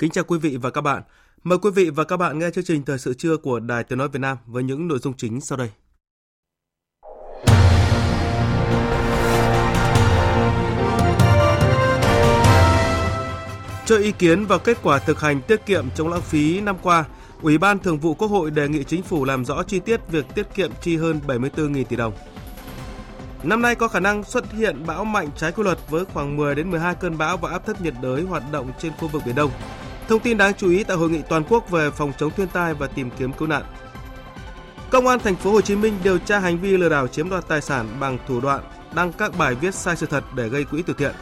Kính chào quý vị và các bạn. Mời quý vị và các bạn nghe chương trình Thời sự trưa của Đài Tiếng Nói Việt Nam với những nội dung chính sau đây. Cho ý kiến vào kết quả thực hành tiết kiệm chống lãng phí năm qua, Ủy ban Thường vụ Quốc hội đề nghị chính phủ làm rõ chi tiết việc tiết kiệm chi hơn 74.000 tỷ đồng. Năm nay có khả năng xuất hiện bão mạnh trái quy luật với khoảng 10 đến 12 cơn bão và áp thấp nhiệt đới hoạt động trên khu vực biển Đông. Thông tin đáng chú ý tại hội nghị toàn quốc về phòng chống thiên tai và tìm kiếm cứu nạn. Công an thành phố Hồ Chí Minh điều tra hành vi lừa đảo chiếm đoạt tài sản bằng thủ đoạn đăng các bài viết sai sự thật để gây quỹ từ thiện.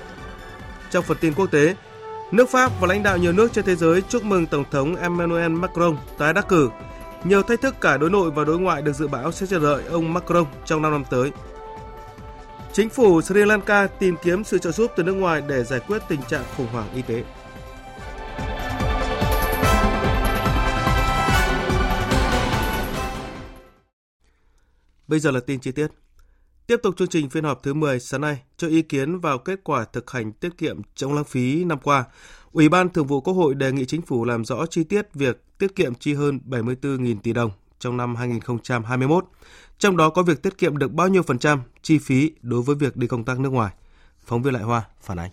Trong phần tin quốc tế, nước Pháp và lãnh đạo nhiều nước trên thế giới chúc mừng Tổng thống Emmanuel Macron tái đắc cử. Nhiều thách thức cả đối nội và đối ngoại được dự báo sẽ chờ đợi ông Macron trong 5 năm tới. Chính phủ Sri Lanka tìm kiếm sự trợ giúp từ nước ngoài để giải quyết tình trạng khủng hoảng y tế. Bây giờ là tin chi tiết. Tiếp tục chương trình phiên họp thứ 10 sáng nay cho ý kiến vào kết quả thực hành tiết kiệm chống lãng phí năm qua. Ủy ban Thường vụ Quốc hội đề nghị chính phủ làm rõ chi tiết việc tiết kiệm chi hơn 74.000 tỷ đồng trong năm 2021, trong đó có việc tiết kiệm được bao nhiêu phần trăm chi phí đối với việc đi công tác nước ngoài. Phóng viên Lại Hoa phản ánh.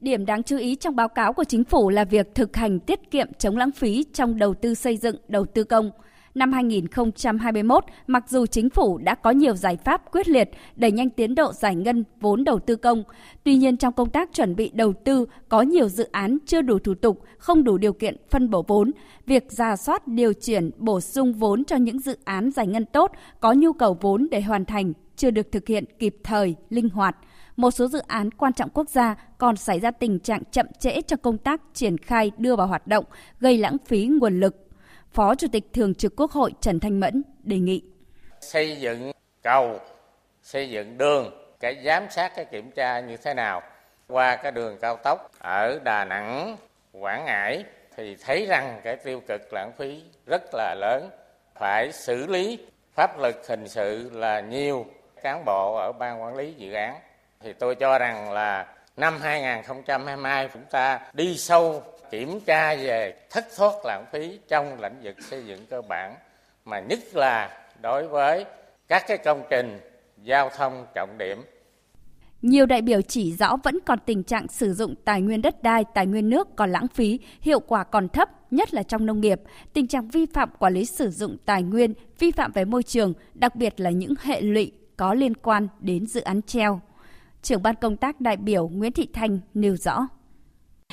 Điểm đáng chú ý trong báo cáo của chính phủ là việc thực hành tiết kiệm chống lãng phí trong đầu tư xây dựng, đầu tư công – năm 2021, mặc dù chính phủ đã có nhiều giải pháp quyết liệt đẩy nhanh tiến độ giải ngân vốn đầu tư công, tuy nhiên trong công tác chuẩn bị đầu tư có nhiều dự án chưa đủ thủ tục, không đủ điều kiện phân bổ vốn. Việc ra soát điều chuyển bổ sung vốn cho những dự án giải ngân tốt có nhu cầu vốn để hoàn thành chưa được thực hiện kịp thời, linh hoạt một số dự án quan trọng quốc gia còn xảy ra tình trạng chậm trễ cho công tác triển khai đưa vào hoạt động, gây lãng phí nguồn lực. Phó Chủ tịch Thường trực Quốc hội Trần Thanh Mẫn đề nghị. Xây dựng cầu, xây dựng đường, cái giám sát, cái kiểm tra như thế nào qua cái đường cao tốc ở Đà Nẵng, Quảng Ngãi thì thấy rằng cái tiêu cực lãng phí rất là lớn. Phải xử lý pháp lực hình sự là nhiều cán bộ ở ban quản lý dự án. Thì tôi cho rằng là năm 2022 chúng ta đi sâu kiểm tra về thất thoát lãng phí trong lĩnh vực xây dựng cơ bản mà nhất là đối với các cái công trình giao thông trọng điểm nhiều đại biểu chỉ rõ vẫn còn tình trạng sử dụng tài nguyên đất đai, tài nguyên nước còn lãng phí, hiệu quả còn thấp, nhất là trong nông nghiệp. Tình trạng vi phạm quản lý sử dụng tài nguyên, vi phạm về môi trường, đặc biệt là những hệ lụy có liên quan đến dự án treo. Trưởng ban công tác đại biểu Nguyễn Thị Thanh nêu rõ.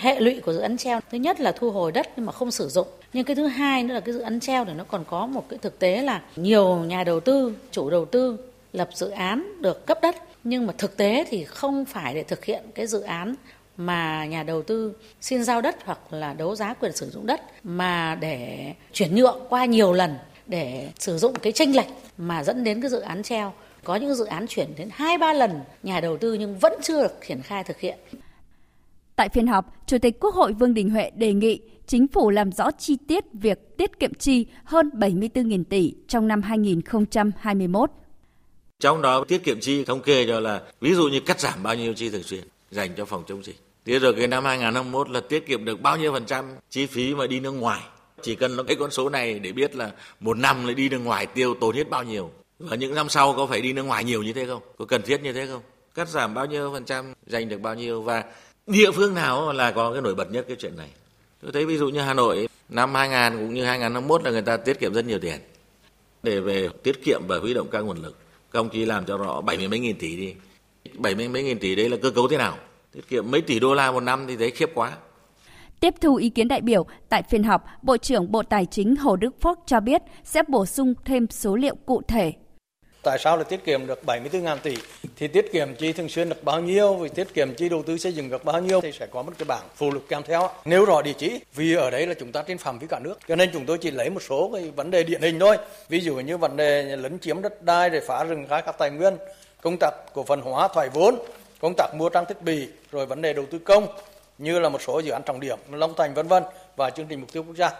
Hệ lụy của dự án treo thứ nhất là thu hồi đất nhưng mà không sử dụng. Nhưng cái thứ hai nữa là cái dự án treo thì nó còn có một cái thực tế là nhiều nhà đầu tư, chủ đầu tư lập dự án được cấp đất nhưng mà thực tế thì không phải để thực hiện cái dự án mà nhà đầu tư xin giao đất hoặc là đấu giá quyền sử dụng đất mà để chuyển nhượng qua nhiều lần để sử dụng cái tranh lệch mà dẫn đến cái dự án treo. Có những dự án chuyển đến hai ba lần nhà đầu tư nhưng vẫn chưa được triển khai thực hiện. Tại phiên họp, Chủ tịch Quốc hội Vương Đình Huệ đề nghị chính phủ làm rõ chi tiết việc tiết kiệm chi hơn 74.000 tỷ trong năm 2021. Trong đó tiết kiệm chi thống kê cho là ví dụ như cắt giảm bao nhiêu chi thường xuyên dành cho phòng chống dịch. Thế rồi cái năm 2021 là tiết kiệm được bao nhiêu phần trăm chi phí mà đi nước ngoài. Chỉ cần nó cái con số này để biết là một năm lại đi nước ngoài tiêu tốn hết bao nhiêu. Và những năm sau có phải đi nước ngoài nhiều như thế không? Có cần thiết như thế không? Cắt giảm bao nhiêu phần trăm, dành được bao nhiêu và địa phương nào là có cái nổi bật nhất cái chuyện này? Tôi thấy ví dụ như hà nội năm 2000 cũng như 2051 là người ta tiết kiệm rất nhiều tiền. Để về tiết kiệm và huy động các nguồn lực. Công chí làm cho rõ bảy mươi mấy nghìn tỷ đi. 70 mấy nghìn tỷ đấy là cơ cấu thế nào? Tiết kiệm mấy tỷ đô la một năm thì thấy khiếp quá. Tiếp thu ý kiến đại biểu, tại phiên họp, Bộ trưởng Bộ Tài chính Hồ Đức Phước cho biết sẽ bổ sung thêm số liệu cụ thể. Tại sao là tiết kiệm được 74 ngàn tỷ? Thì tiết kiệm chi thường xuyên được bao nhiêu, vì tiết kiệm chi đầu tư xây dựng được bao nhiêu thì sẽ có một cái bảng phụ lục kèm theo. Nếu rõ địa chỉ, vì ở đấy là chúng ta trên phạm vi cả nước, cho nên chúng tôi chỉ lấy một số cái vấn đề điển hình thôi. Ví dụ như vấn đề lấn chiếm đất đai để phá rừng khai thác tài nguyên, công tác cổ phần hóa thoái vốn, công tác mua trang thiết bị, rồi vấn đề đầu tư công như là một số dự án trọng điểm, Long Thành vân vân và chương trình mục tiêu quốc gia.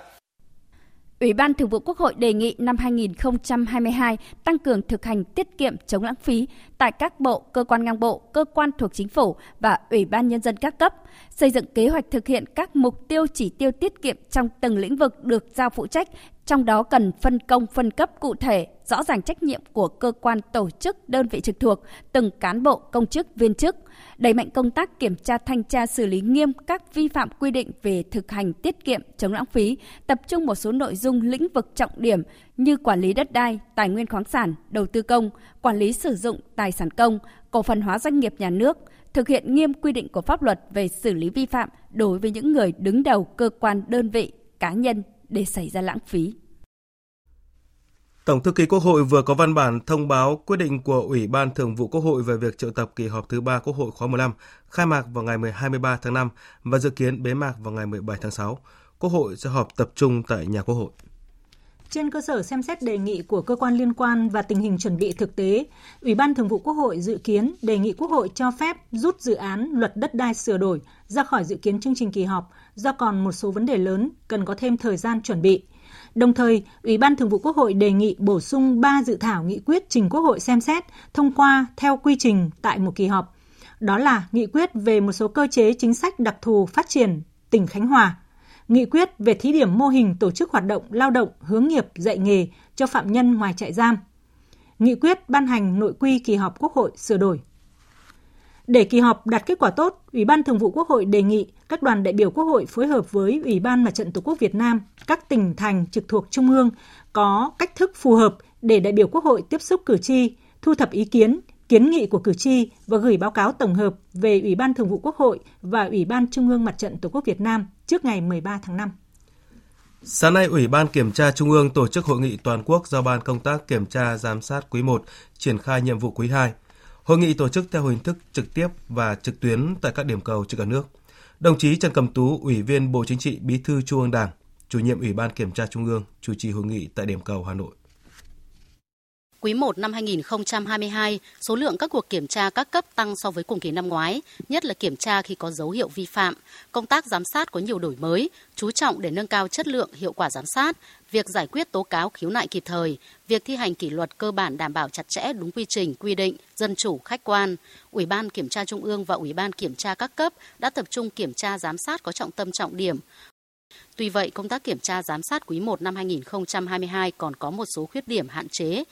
Ủy ban Thường vụ Quốc hội đề nghị năm 2022 tăng cường thực hành tiết kiệm chống lãng phí tại các bộ, cơ quan ngang bộ, cơ quan thuộc chính phủ và Ủy ban Nhân dân các cấp, xây dựng kế hoạch thực hiện các mục tiêu chỉ tiêu tiết kiệm trong từng lĩnh vực được giao phụ trách, trong đó cần phân công phân cấp cụ thể, rõ ràng trách nhiệm của cơ quan tổ chức, đơn vị trực thuộc, từng cán bộ, công chức, viên chức – đẩy mạnh công tác kiểm tra thanh tra xử lý nghiêm các vi phạm quy định về thực hành tiết kiệm chống lãng phí, tập trung một số nội dung lĩnh vực trọng điểm như quản lý đất đai, tài nguyên khoáng sản, đầu tư công, quản lý sử dụng tài sản công, cổ phần hóa doanh nghiệp nhà nước, thực hiện nghiêm quy định của pháp luật về xử lý vi phạm đối với những người đứng đầu cơ quan đơn vị, cá nhân để xảy ra lãng phí. Tổng thư ký Quốc hội vừa có văn bản thông báo quyết định của Ủy ban Thường vụ Quốc hội về việc triệu tập kỳ họp thứ ba Quốc hội khóa 15, khai mạc vào ngày 23 tháng 5 và dự kiến bế mạc vào ngày 17 tháng 6. Quốc hội sẽ họp tập trung tại nhà Quốc hội. Trên cơ sở xem xét đề nghị của cơ quan liên quan và tình hình chuẩn bị thực tế, Ủy ban Thường vụ Quốc hội dự kiến đề nghị Quốc hội cho phép rút dự án luật đất đai sửa đổi ra khỏi dự kiến chương trình kỳ họp do còn một số vấn đề lớn cần có thêm thời gian chuẩn bị. Đồng thời, Ủy ban Thường vụ Quốc hội đề nghị bổ sung 3 dự thảo nghị quyết trình Quốc hội xem xét thông qua theo quy trình tại một kỳ họp. Đó là nghị quyết về một số cơ chế chính sách đặc thù phát triển tỉnh Khánh Hòa, nghị quyết về thí điểm mô hình tổ chức hoạt động lao động hướng nghiệp dạy nghề cho phạm nhân ngoài trại giam, nghị quyết ban hành nội quy kỳ họp Quốc hội sửa đổi. Để kỳ họp đạt kết quả tốt, Ủy ban Thường vụ Quốc hội đề nghị các đoàn đại biểu Quốc hội phối hợp với Ủy ban Mặt trận Tổ quốc Việt Nam, các tỉnh thành trực thuộc Trung ương có cách thức phù hợp để đại biểu Quốc hội tiếp xúc cử tri, thu thập ý kiến, kiến nghị của cử tri và gửi báo cáo tổng hợp về Ủy ban Thường vụ Quốc hội và Ủy ban Trung ương Mặt trận Tổ quốc Việt Nam trước ngày 13 tháng 5. Sáng nay, Ủy ban Kiểm tra Trung ương tổ chức hội nghị toàn quốc giao ban công tác kiểm tra giám sát quý 1, triển khai nhiệm vụ quý 2. Hội nghị tổ chức theo hình thức trực tiếp và trực tuyến tại các điểm cầu trên cả nước. Đồng chí Trần Cẩm Tú, Ủy viên Bộ Chính trị, Bí thư Trung ương Đảng, chủ nhiệm Ủy ban Kiểm tra Trung ương, chủ trì hội nghị tại điểm cầu Hà Nội. Quý 1 năm 2022, số lượng các cuộc kiểm tra các cấp tăng so với cùng kỳ năm ngoái, nhất là kiểm tra khi có dấu hiệu vi phạm. Công tác giám sát có nhiều đổi mới, chú trọng để nâng cao chất lượng, hiệu quả giám sát, việc giải quyết tố cáo khiếu nại kịp thời, việc thi hành kỷ luật cơ bản đảm bảo chặt chẽ đúng quy trình, quy định, dân chủ, khách quan. Ủy ban Kiểm tra Trung ương và Ủy ban Kiểm tra các cấp đã tập trung kiểm tra giám sát có trọng tâm trọng điểm, Tuy vậy, công tác kiểm tra giám sát quý 1 năm 2022 còn có một số khuyết điểm hạn chế,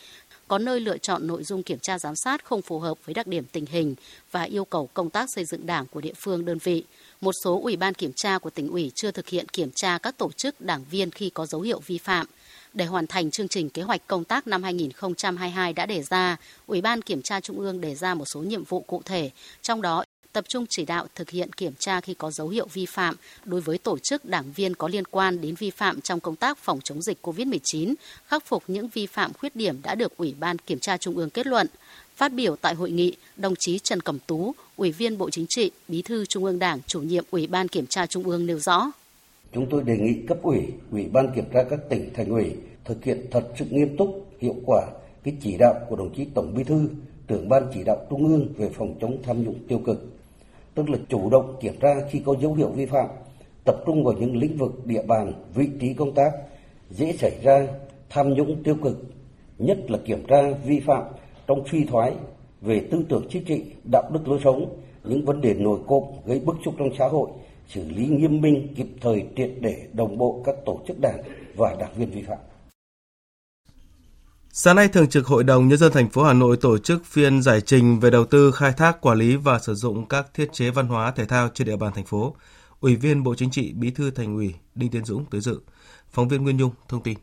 có nơi lựa chọn nội dung kiểm tra giám sát không phù hợp với đặc điểm tình hình và yêu cầu công tác xây dựng đảng của địa phương đơn vị. Một số ủy ban kiểm tra của tỉnh ủy chưa thực hiện kiểm tra các tổ chức đảng viên khi có dấu hiệu vi phạm. Để hoàn thành chương trình kế hoạch công tác năm 2022 đã đề ra, Ủy ban Kiểm tra Trung ương đề ra một số nhiệm vụ cụ thể, trong đó tập trung chỉ đạo thực hiện kiểm tra khi có dấu hiệu vi phạm đối với tổ chức đảng viên có liên quan đến vi phạm trong công tác phòng chống dịch COVID-19, khắc phục những vi phạm khuyết điểm đã được Ủy ban Kiểm tra Trung ương kết luận. Phát biểu tại hội nghị, đồng chí Trần Cẩm Tú, Ủy viên Bộ Chính trị, Bí thư Trung ương Đảng, chủ nhiệm Ủy ban Kiểm tra Trung ương nêu rõ. Chúng tôi đề nghị cấp ủy, Ủy ban Kiểm tra các tỉnh, thành ủy thực hiện thật sự nghiêm túc, hiệu quả cái chỉ đạo của đồng chí Tổng Bí thư, trưởng ban chỉ đạo Trung ương về phòng chống tham nhũng tiêu cực tức là chủ động kiểm tra khi có dấu hiệu vi phạm, tập trung vào những lĩnh vực địa bàn, vị trí công tác dễ xảy ra tham nhũng tiêu cực, nhất là kiểm tra vi phạm trong suy thoái về tư tưởng chính trị, đạo đức lối sống, những vấn đề nổi cộm gây bức xúc trong xã hội, xử lý nghiêm minh kịp thời triệt để đồng bộ các tổ chức đảng và đảng viên vi phạm. Sáng nay, Thường trực Hội đồng Nhân dân thành phố Hà Nội tổ chức phiên giải trình về đầu tư, khai thác, quản lý và sử dụng các thiết chế văn hóa thể thao trên địa bàn thành phố. Ủy viên Bộ Chính trị, Bí thư Thành ủy Đinh Tiến Dũng tới dự. Phóng viên Nguyên Nhung thông tin.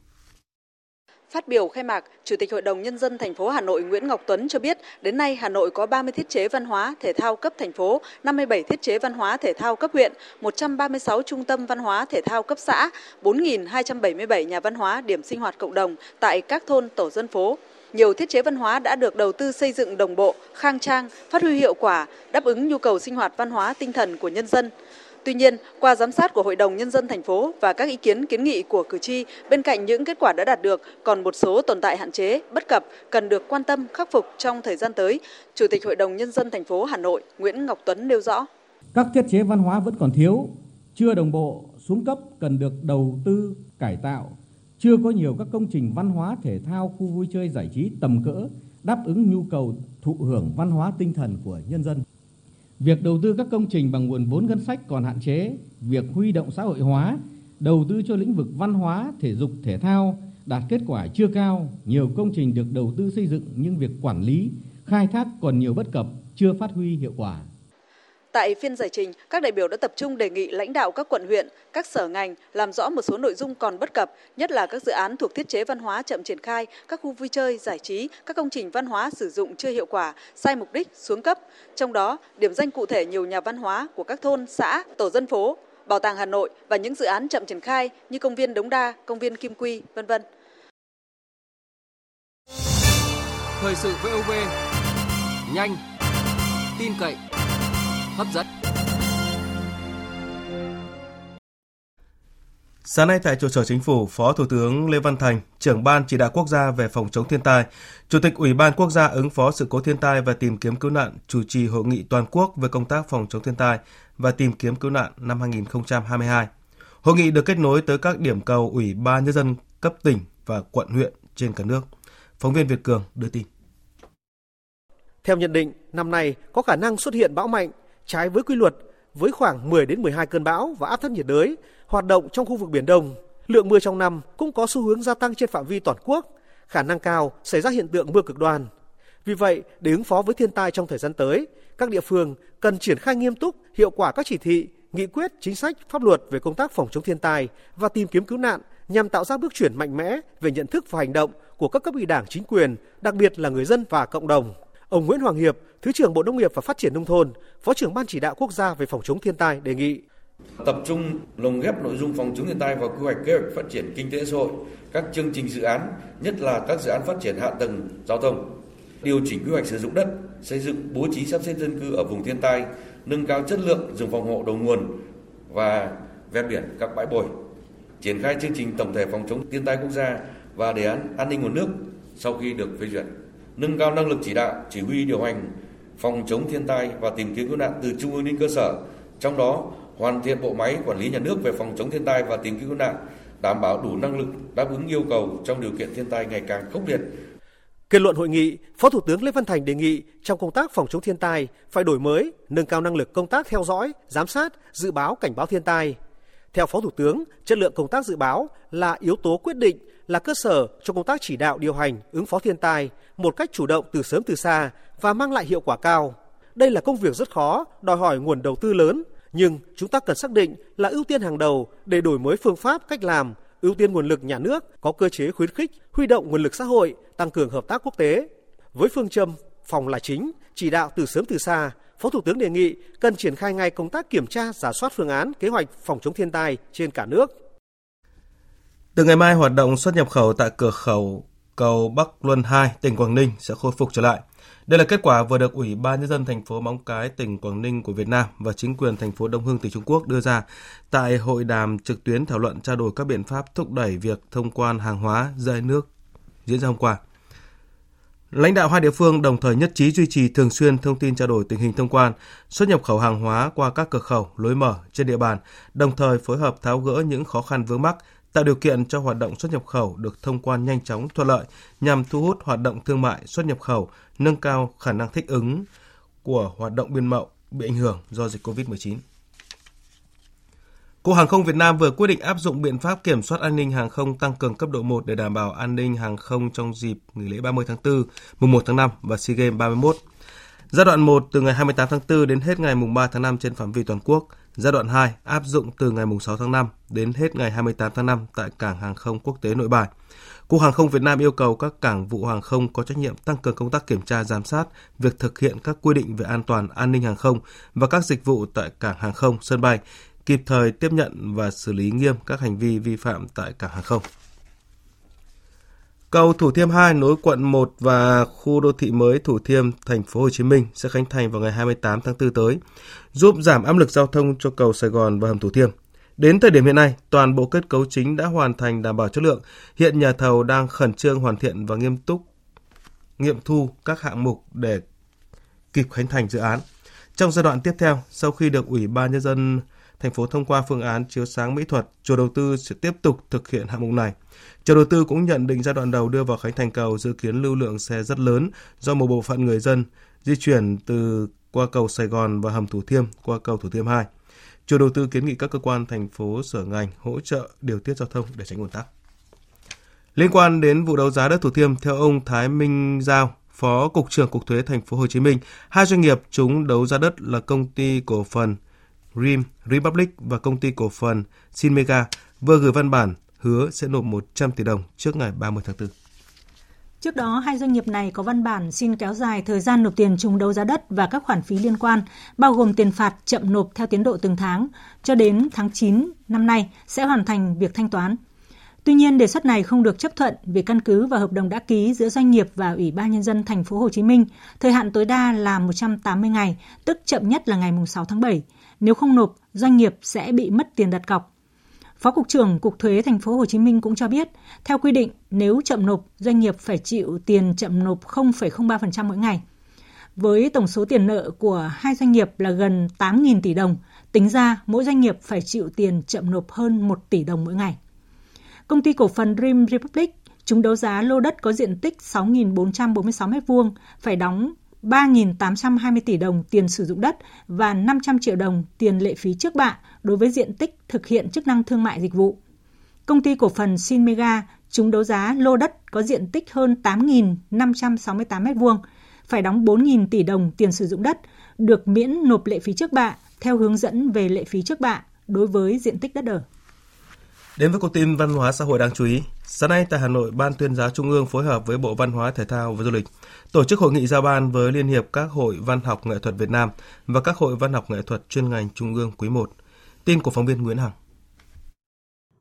Phát biểu khai mạc, Chủ tịch Hội đồng Nhân dân thành phố Hà Nội Nguyễn Ngọc Tuấn cho biết, đến nay Hà Nội có 30 thiết chế văn hóa thể thao cấp thành phố, 57 thiết chế văn hóa thể thao cấp huyện, 136 trung tâm văn hóa thể thao cấp xã, 4.277 nhà văn hóa điểm sinh hoạt cộng đồng tại các thôn tổ dân phố. Nhiều thiết chế văn hóa đã được đầu tư xây dựng đồng bộ, khang trang, phát huy hiệu quả, đáp ứng nhu cầu sinh hoạt văn hóa tinh thần của nhân dân. Tuy nhiên, qua giám sát của Hội đồng Nhân dân thành phố và các ý kiến kiến nghị của cử tri, bên cạnh những kết quả đã đạt được, còn một số tồn tại hạn chế, bất cập cần được quan tâm khắc phục trong thời gian tới. Chủ tịch Hội đồng Nhân dân thành phố Hà Nội Nguyễn Ngọc Tuấn nêu rõ. Các thiết chế văn hóa vẫn còn thiếu, chưa đồng bộ, xuống cấp cần được đầu tư, cải tạo. Chưa có nhiều các công trình văn hóa thể thao, khu vui chơi giải trí tầm cỡ, đáp ứng nhu cầu thụ hưởng văn hóa tinh thần của nhân dân. Việc đầu tư các công trình bằng nguồn vốn ngân sách còn hạn chế, việc huy động xã hội hóa, đầu tư cho lĩnh vực văn hóa, thể dục, thể thao đạt kết quả chưa cao, nhiều công trình được đầu tư xây dựng nhưng việc quản lý, khai thác còn nhiều bất cập, chưa phát huy hiệu quả. Tại phiên giải trình, các đại biểu đã tập trung đề nghị lãnh đạo các quận huyện, các sở ngành làm rõ một số nội dung còn bất cập, nhất là các dự án thuộc thiết chế văn hóa chậm triển khai, các khu vui chơi, giải trí, các công trình văn hóa sử dụng chưa hiệu quả, sai mục đích, xuống cấp. Trong đó, điểm danh cụ thể nhiều nhà văn hóa của các thôn, xã, tổ dân phố, Bảo tàng Hà Nội và những dự án chậm triển khai như công viên Đống Đa, công viên Kim Quy, vân vân. Thời sự VOV nhanh, tin cậy, hấp dẫn. Sáng nay tại trụ sở chính phủ, Phó Thủ tướng Lê Văn Thành, trưởng ban chỉ đạo quốc gia về phòng chống thiên tai, Chủ tịch Ủy ban quốc gia ứng phó sự cố thiên tai và tìm kiếm cứu nạn chủ trì hội nghị toàn quốc về công tác phòng chống thiên tai và tìm kiếm cứu nạn năm 2022. Hội nghị được kết nối tới các điểm cầu Ủy ban nhân dân cấp tỉnh và quận huyện trên cả nước. Phóng viên Việt Cường đưa tin. Theo nhận định, năm nay có khả năng xuất hiện bão mạnh trái với quy luật với khoảng 10 đến 12 cơn bão và áp thấp nhiệt đới hoạt động trong khu vực Biển Đông. Lượng mưa trong năm cũng có xu hướng gia tăng trên phạm vi toàn quốc, khả năng cao xảy ra hiện tượng mưa cực đoan. Vì vậy, để ứng phó với thiên tai trong thời gian tới, các địa phương cần triển khai nghiêm túc, hiệu quả các chỉ thị, nghị quyết, chính sách, pháp luật về công tác phòng chống thiên tai và tìm kiếm cứu nạn nhằm tạo ra bước chuyển mạnh mẽ về nhận thức và hành động của các cấp ủy Đảng, chính quyền, đặc biệt là người dân và cộng đồng. Ông Nguyễn Hoàng Hiệp, Thứ trưởng Bộ Nông nghiệp và Phát triển nông thôn, Phó trưởng Ban chỉ đạo quốc gia về phòng chống thiên tai đề nghị. Tập trung lồng ghép nội dung phòng chống thiên tai vào quy hoạch kế hoạch phát triển kinh tế xã hội, các chương trình dự án, nhất là các dự án phát triển hạ tầng giao thông, điều chỉnh quy hoạch sử dụng đất, xây dựng bố trí sắp xếp dân cư ở vùng thiên tai, nâng cao chất lượng rừng phòng hộ đầu nguồn và ven biển các bãi bồi, triển khai chương trình tổng thể phòng chống thiên tai quốc gia và đề án an ninh nguồn nước sau khi được phê duyệt, nâng cao năng lực chỉ đạo, chỉ huy điều hành phòng chống thiên tai và tìm kiếm cứu nạn từ trung ương đến cơ sở, trong đó hoàn thiện bộ máy quản lý nhà nước về phòng chống thiên tai và tìm kiếm cứu nạn, đảm bảo đủ năng lực đáp ứng yêu cầu trong điều kiện thiên tai ngày càng khốc liệt. Kết luận hội nghị, Phó Thủ tướng Lê Văn Thành đề nghị trong công tác phòng chống thiên tai phải đổi mới, nâng cao năng lực công tác theo dõi, giám sát, dự báo cảnh báo thiên tai. Theo Phó Thủ tướng, chất lượng công tác dự báo là yếu tố quyết định, là cơ sở cho công tác chỉ đạo điều hành, ứng phó thiên tai một cách chủ động từ sớm từ xa và mang lại hiệu quả cao. Đây là công việc rất khó, đòi hỏi nguồn đầu tư lớn, nhưng chúng ta cần xác định là ưu tiên hàng đầu để đổi mới phương pháp cách làm, ưu tiên nguồn lực nhà nước, có cơ chế khuyến khích, huy động nguồn lực xã hội, tăng cường hợp tác quốc tế. Với phương châm phòng là chính, chỉ đạo từ sớm từ xa, Phó Thủ tướng đề nghị cần triển khai ngay công tác kiểm tra, giả soát phương án, kế hoạch phòng chống thiên tai trên cả nước. Từ ngày mai, hoạt động xuất nhập khẩu tại cửa khẩu cầu Bắc Luân 2, tỉnh Quảng Ninh sẽ khôi phục trở lại. Đây là kết quả vừa được Ủy ban nhân dân thành phố Móng Cái, tỉnh Quảng Ninh của Việt Nam và chính quyền thành phố Đông Hưng, tỉnh Trung Quốc đưa ra tại hội đàm trực tuyến thảo luận trao đổi các biện pháp thúc đẩy việc thông quan hàng hóa giữa nước diễn ra hôm qua. Lãnh đạo hai địa phương đồng thời nhất trí duy trì thường xuyên thông tin trao đổi tình hình thông quan, xuất nhập khẩu hàng hóa qua các cửa khẩu, lối mở trên địa bàn, đồng thời phối hợp tháo gỡ những khó khăn vướng mắc, tạo điều kiện cho hoạt động xuất nhập khẩu được thông quan nhanh chóng thuận lợi nhằm thu hút hoạt động thương mại xuất nhập khẩu, nâng cao khả năng thích ứng của hoạt động biên mậu bị ảnh hưởng do dịch COVID-19. Cục Hàng không Việt Nam vừa quyết định áp dụng biện pháp kiểm soát an ninh hàng không tăng cường cấp độ 1 để đảm bảo an ninh hàng không trong dịp nghỉ lễ 30 tháng 4, mùng 1 tháng 5 và SEA Games 31. Giai đoạn 1 từ ngày 28 tháng 4 đến hết ngày mùng 3 tháng 5 trên phạm vi toàn quốc, Giai đoạn 2 áp dụng từ ngày 6 tháng 5 đến hết ngày 28 tháng 5 tại Cảng Hàng không Quốc tế Nội Bài. Cục Hàng không Việt Nam yêu cầu các cảng vụ hàng không có trách nhiệm tăng cường công tác kiểm tra giám sát việc thực hiện các quy định về an toàn an ninh hàng không và các dịch vụ tại cảng hàng không, sân bay, kịp thời tiếp nhận và xử lý nghiêm các hành vi vi phạm tại cảng hàng không. Cầu Thủ Thiêm 2 nối quận 1 và khu đô thị mới Thủ Thiêm, thành phố Hồ Chí Minh sẽ khánh thành vào ngày 28 tháng 4 tới, giúp giảm áp lực giao thông cho cầu Sài Gòn và hầm Thủ Thiêm. Đến thời điểm hiện nay, toàn bộ kết cấu chính đã hoàn thành đảm bảo chất lượng. Hiện nhà thầu đang khẩn trương hoàn thiện và nghiêm túc nghiệm thu các hạng mục để kịp khánh thành dự án. Trong giai đoạn tiếp theo, sau khi được Ủy ban nhân dân thành phố thông qua phương án chiếu sáng mỹ thuật, chủ đầu tư sẽ tiếp tục thực hiện hạng mục này. Chủ đầu tư cũng nhận định giai đoạn đầu đưa vào khánh thành cầu dự kiến lưu lượng xe rất lớn do một bộ phận người dân di chuyển từ qua cầu Sài Gòn và hầm Thủ Thiêm qua cầu Thủ Thiêm 2. Chủ đầu tư kiến nghị các cơ quan thành phố sở ngành hỗ trợ điều tiết giao thông để tránh ùn tắc. Liên quan đến vụ đấu giá đất Thủ Thiêm, theo ông Thái Minh Giao, Phó Cục trưởng Cục Thuế Thành phố Hồ Chí Minh, hai doanh nghiệp chúng đấu giá đất là công ty cổ phần Rim Republic và công ty cổ phần Sinmega vừa gửi văn bản hứa sẽ nộp 100 tỷ đồng trước ngày 30 tháng 4. Trước đó, hai doanh nghiệp này có văn bản xin kéo dài thời gian nộp tiền trùng đấu giá đất và các khoản phí liên quan, bao gồm tiền phạt chậm nộp theo tiến độ từng tháng, cho đến tháng 9 năm nay sẽ hoàn thành việc thanh toán. Tuy nhiên, đề xuất này không được chấp thuận vì căn cứ vào hợp đồng đã ký giữa doanh nghiệp và Ủy ban nhân dân thành phố Hồ Chí Minh, thời hạn tối đa là 180 ngày, tức chậm nhất là ngày 6 tháng 7. Nếu không nộp, doanh nghiệp sẽ bị mất tiền đặt cọc. Phó cục trưởng Cục Thuế thành phố Hồ Chí Minh cũng cho biết, theo quy định, nếu chậm nộp, doanh nghiệp phải chịu tiền chậm nộp 0,03% mỗi ngày. Với tổng số tiền nợ của hai doanh nghiệp là gần 8.000 tỷ đồng, tính ra mỗi doanh nghiệp phải chịu tiền chậm nộp hơn 1 tỷ đồng mỗi ngày. Công ty cổ phần Dream Republic chúng đấu giá lô đất có diện tích 6.446 m2 phải đóng 3.820 tỷ đồng tiền sử dụng đất và 500 triệu đồng tiền lệ phí trước bạ đối với diện tích thực hiện chức năng thương mại dịch vụ. Công ty cổ phần Sinmega chúng đấu giá lô đất có diện tích hơn 8.568 m2, phải đóng 4.000 tỷ đồng tiền sử dụng đất, được miễn nộp lệ phí trước bạ theo hướng dẫn về lệ phí trước bạ đối với diện tích đất ở. Đến với cuộc tin văn hóa xã hội đáng chú ý, sáng nay tại Hà Nội, Ban tuyên giáo Trung ương phối hợp với Bộ Văn hóa Thể thao và Du lịch tổ chức hội nghị giao ban với Liên hiệp các hội văn học nghệ thuật Việt Nam và các hội văn học nghệ thuật chuyên ngành Trung ương quý 1. Tin của phóng viên Nguyễn Hằng.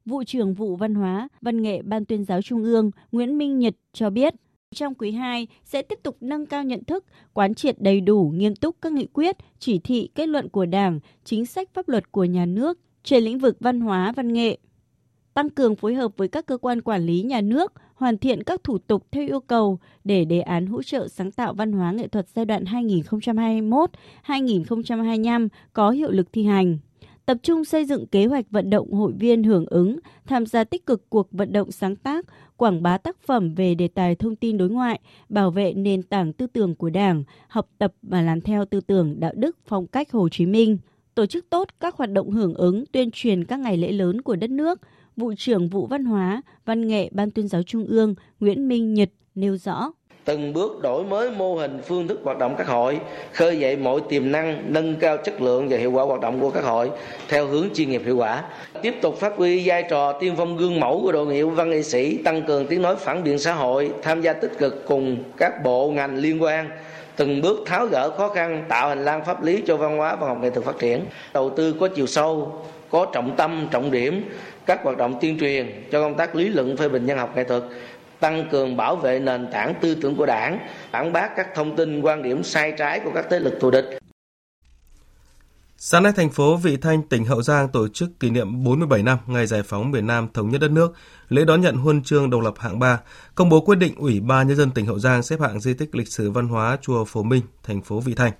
Vụ trưởng vụ văn hóa, văn nghệ Ban tuyên giáo Trung ương Nguyễn Minh Nhật cho biết, trong quý 2 sẽ tiếp tục nâng cao nhận thức, quán triệt đầy đủ, nghiêm túc các nghị quyết, chỉ thị, kết luận của Đảng, chính sách pháp luật của nhà nước trên lĩnh vực văn hóa, văn nghệ, tăng cường phối hợp với các cơ quan quản lý nhà nước, hoàn thiện các thủ tục theo yêu cầu để đề án hỗ trợ sáng tạo văn hóa nghệ thuật giai đoạn 2021-2025 có hiệu lực thi hành. Tập trung xây dựng kế hoạch vận động hội viên hưởng ứng, tham gia tích cực cuộc vận động sáng tác, quảng bá tác phẩm về đề tài thông tin đối ngoại, bảo vệ nền tảng tư tưởng của Đảng, học tập và làm theo tư tưởng đạo đức phong cách Hồ Chí Minh, tổ chức tốt các hoạt động hưởng ứng tuyên truyền các ngày lễ lớn của đất nước, vụ trưởng vụ văn hóa, văn nghệ Ban tuyên giáo Trung ương Nguyễn Minh Nhật nêu rõ. Từng bước đổi mới mô hình phương thức hoạt động các hội khơi dậy mọi tiềm năng nâng cao chất lượng và hiệu quả hoạt động của các hội theo hướng chuyên nghiệp hiệu quả. Tiếp tục phát huy vai trò tiên phong gương mẫu của đội ngũ văn nghệ sĩ tăng cường tiếng nói phản biện xã hội tham gia tích cực cùng các bộ ngành liên quan. Từng bước tháo gỡ khó khăn tạo hành lang pháp lý cho văn hóa và học nghệ thuật phát triển. Đầu tư có chiều sâu có trọng tâm trọng điểm các hoạt động tuyên truyền cho công tác lý luận phê bình văn học nghệ thuật tăng cường bảo vệ nền tảng tư tưởng của đảng phản bác các thông tin quan điểm sai trái của các thế lực thù địch Sáng nay, thành phố Vị Thanh, tỉnh Hậu Giang tổ chức kỷ niệm 47 năm ngày giải phóng miền Nam thống nhất đất nước, lễ đón nhận huân chương độc lập hạng 3, công bố quyết định Ủy ban nhân dân tỉnh Hậu Giang xếp hạng di tích lịch sử văn hóa chùa Phổ Minh, thành phố Vị Thanh.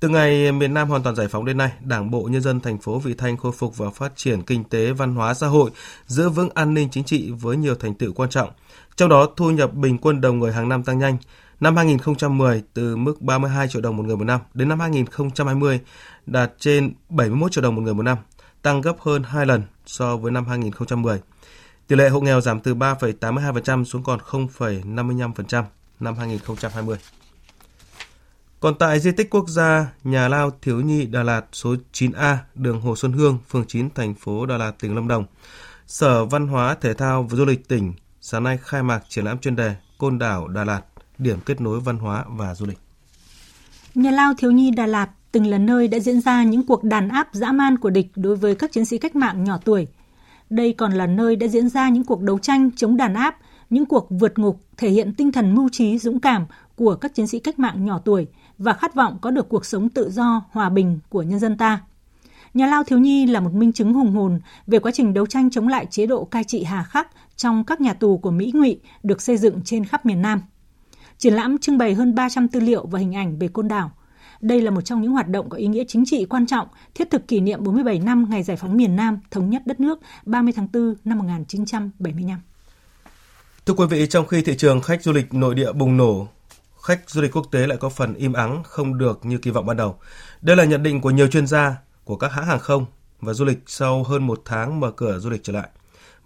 Từ ngày miền Nam hoàn toàn giải phóng đến nay, Đảng bộ nhân dân thành phố Vị Thanh khôi phục và phát triển kinh tế, văn hóa xã hội, giữ vững an ninh chính trị với nhiều thành tựu quan trọng. Trong đó, thu nhập bình quân đầu người hàng năm tăng nhanh. Năm 2010 từ mức 32 triệu đồng một người một năm đến năm 2020 đạt trên 71 triệu đồng một người một năm, tăng gấp hơn 2 lần so với năm 2010. Tỷ lệ hộ nghèo giảm từ 3,82% xuống còn 0,55% năm 2020. Còn tại di tích quốc gia Nhà Lao Thiếu Nhi Đà Lạt số 9A, đường Hồ Xuân Hương, phường 9, thành phố Đà Lạt, tỉnh Lâm Đồng, Sở Văn hóa Thể thao và Du lịch tỉnh sáng nay khai mạc triển lãm chuyên đề Côn đảo Đà Lạt, điểm kết nối văn hóa và du lịch. Nhà lao thiếu nhi Đà Lạt từng là nơi đã diễn ra những cuộc đàn áp dã man của địch đối với các chiến sĩ cách mạng nhỏ tuổi. Đây còn là nơi đã diễn ra những cuộc đấu tranh chống đàn áp, những cuộc vượt ngục thể hiện tinh thần mưu trí dũng cảm của các chiến sĩ cách mạng nhỏ tuổi và khát vọng có được cuộc sống tự do, hòa bình của nhân dân ta. Nhà lao thiếu nhi là một minh chứng hùng hồn về quá trình đấu tranh chống lại chế độ cai trị hà khắc trong các nhà tù của Mỹ ngụy được xây dựng trên khắp miền Nam. Triển lãm trưng bày hơn 300 tư liệu và hình ảnh về côn đảo. Đây là một trong những hoạt động có ý nghĩa chính trị quan trọng, thiết thực kỷ niệm 47 năm ngày giải phóng miền Nam, thống nhất đất nước 30 tháng 4 năm 1975. Thưa quý vị, trong khi thị trường khách du lịch nội địa bùng nổ, khách du lịch quốc tế lại có phần im ắng, không được như kỳ vọng ban đầu. Đây là nhận định của nhiều chuyên gia của các hãng hàng không và du lịch sau hơn một tháng mở cửa du lịch trở lại.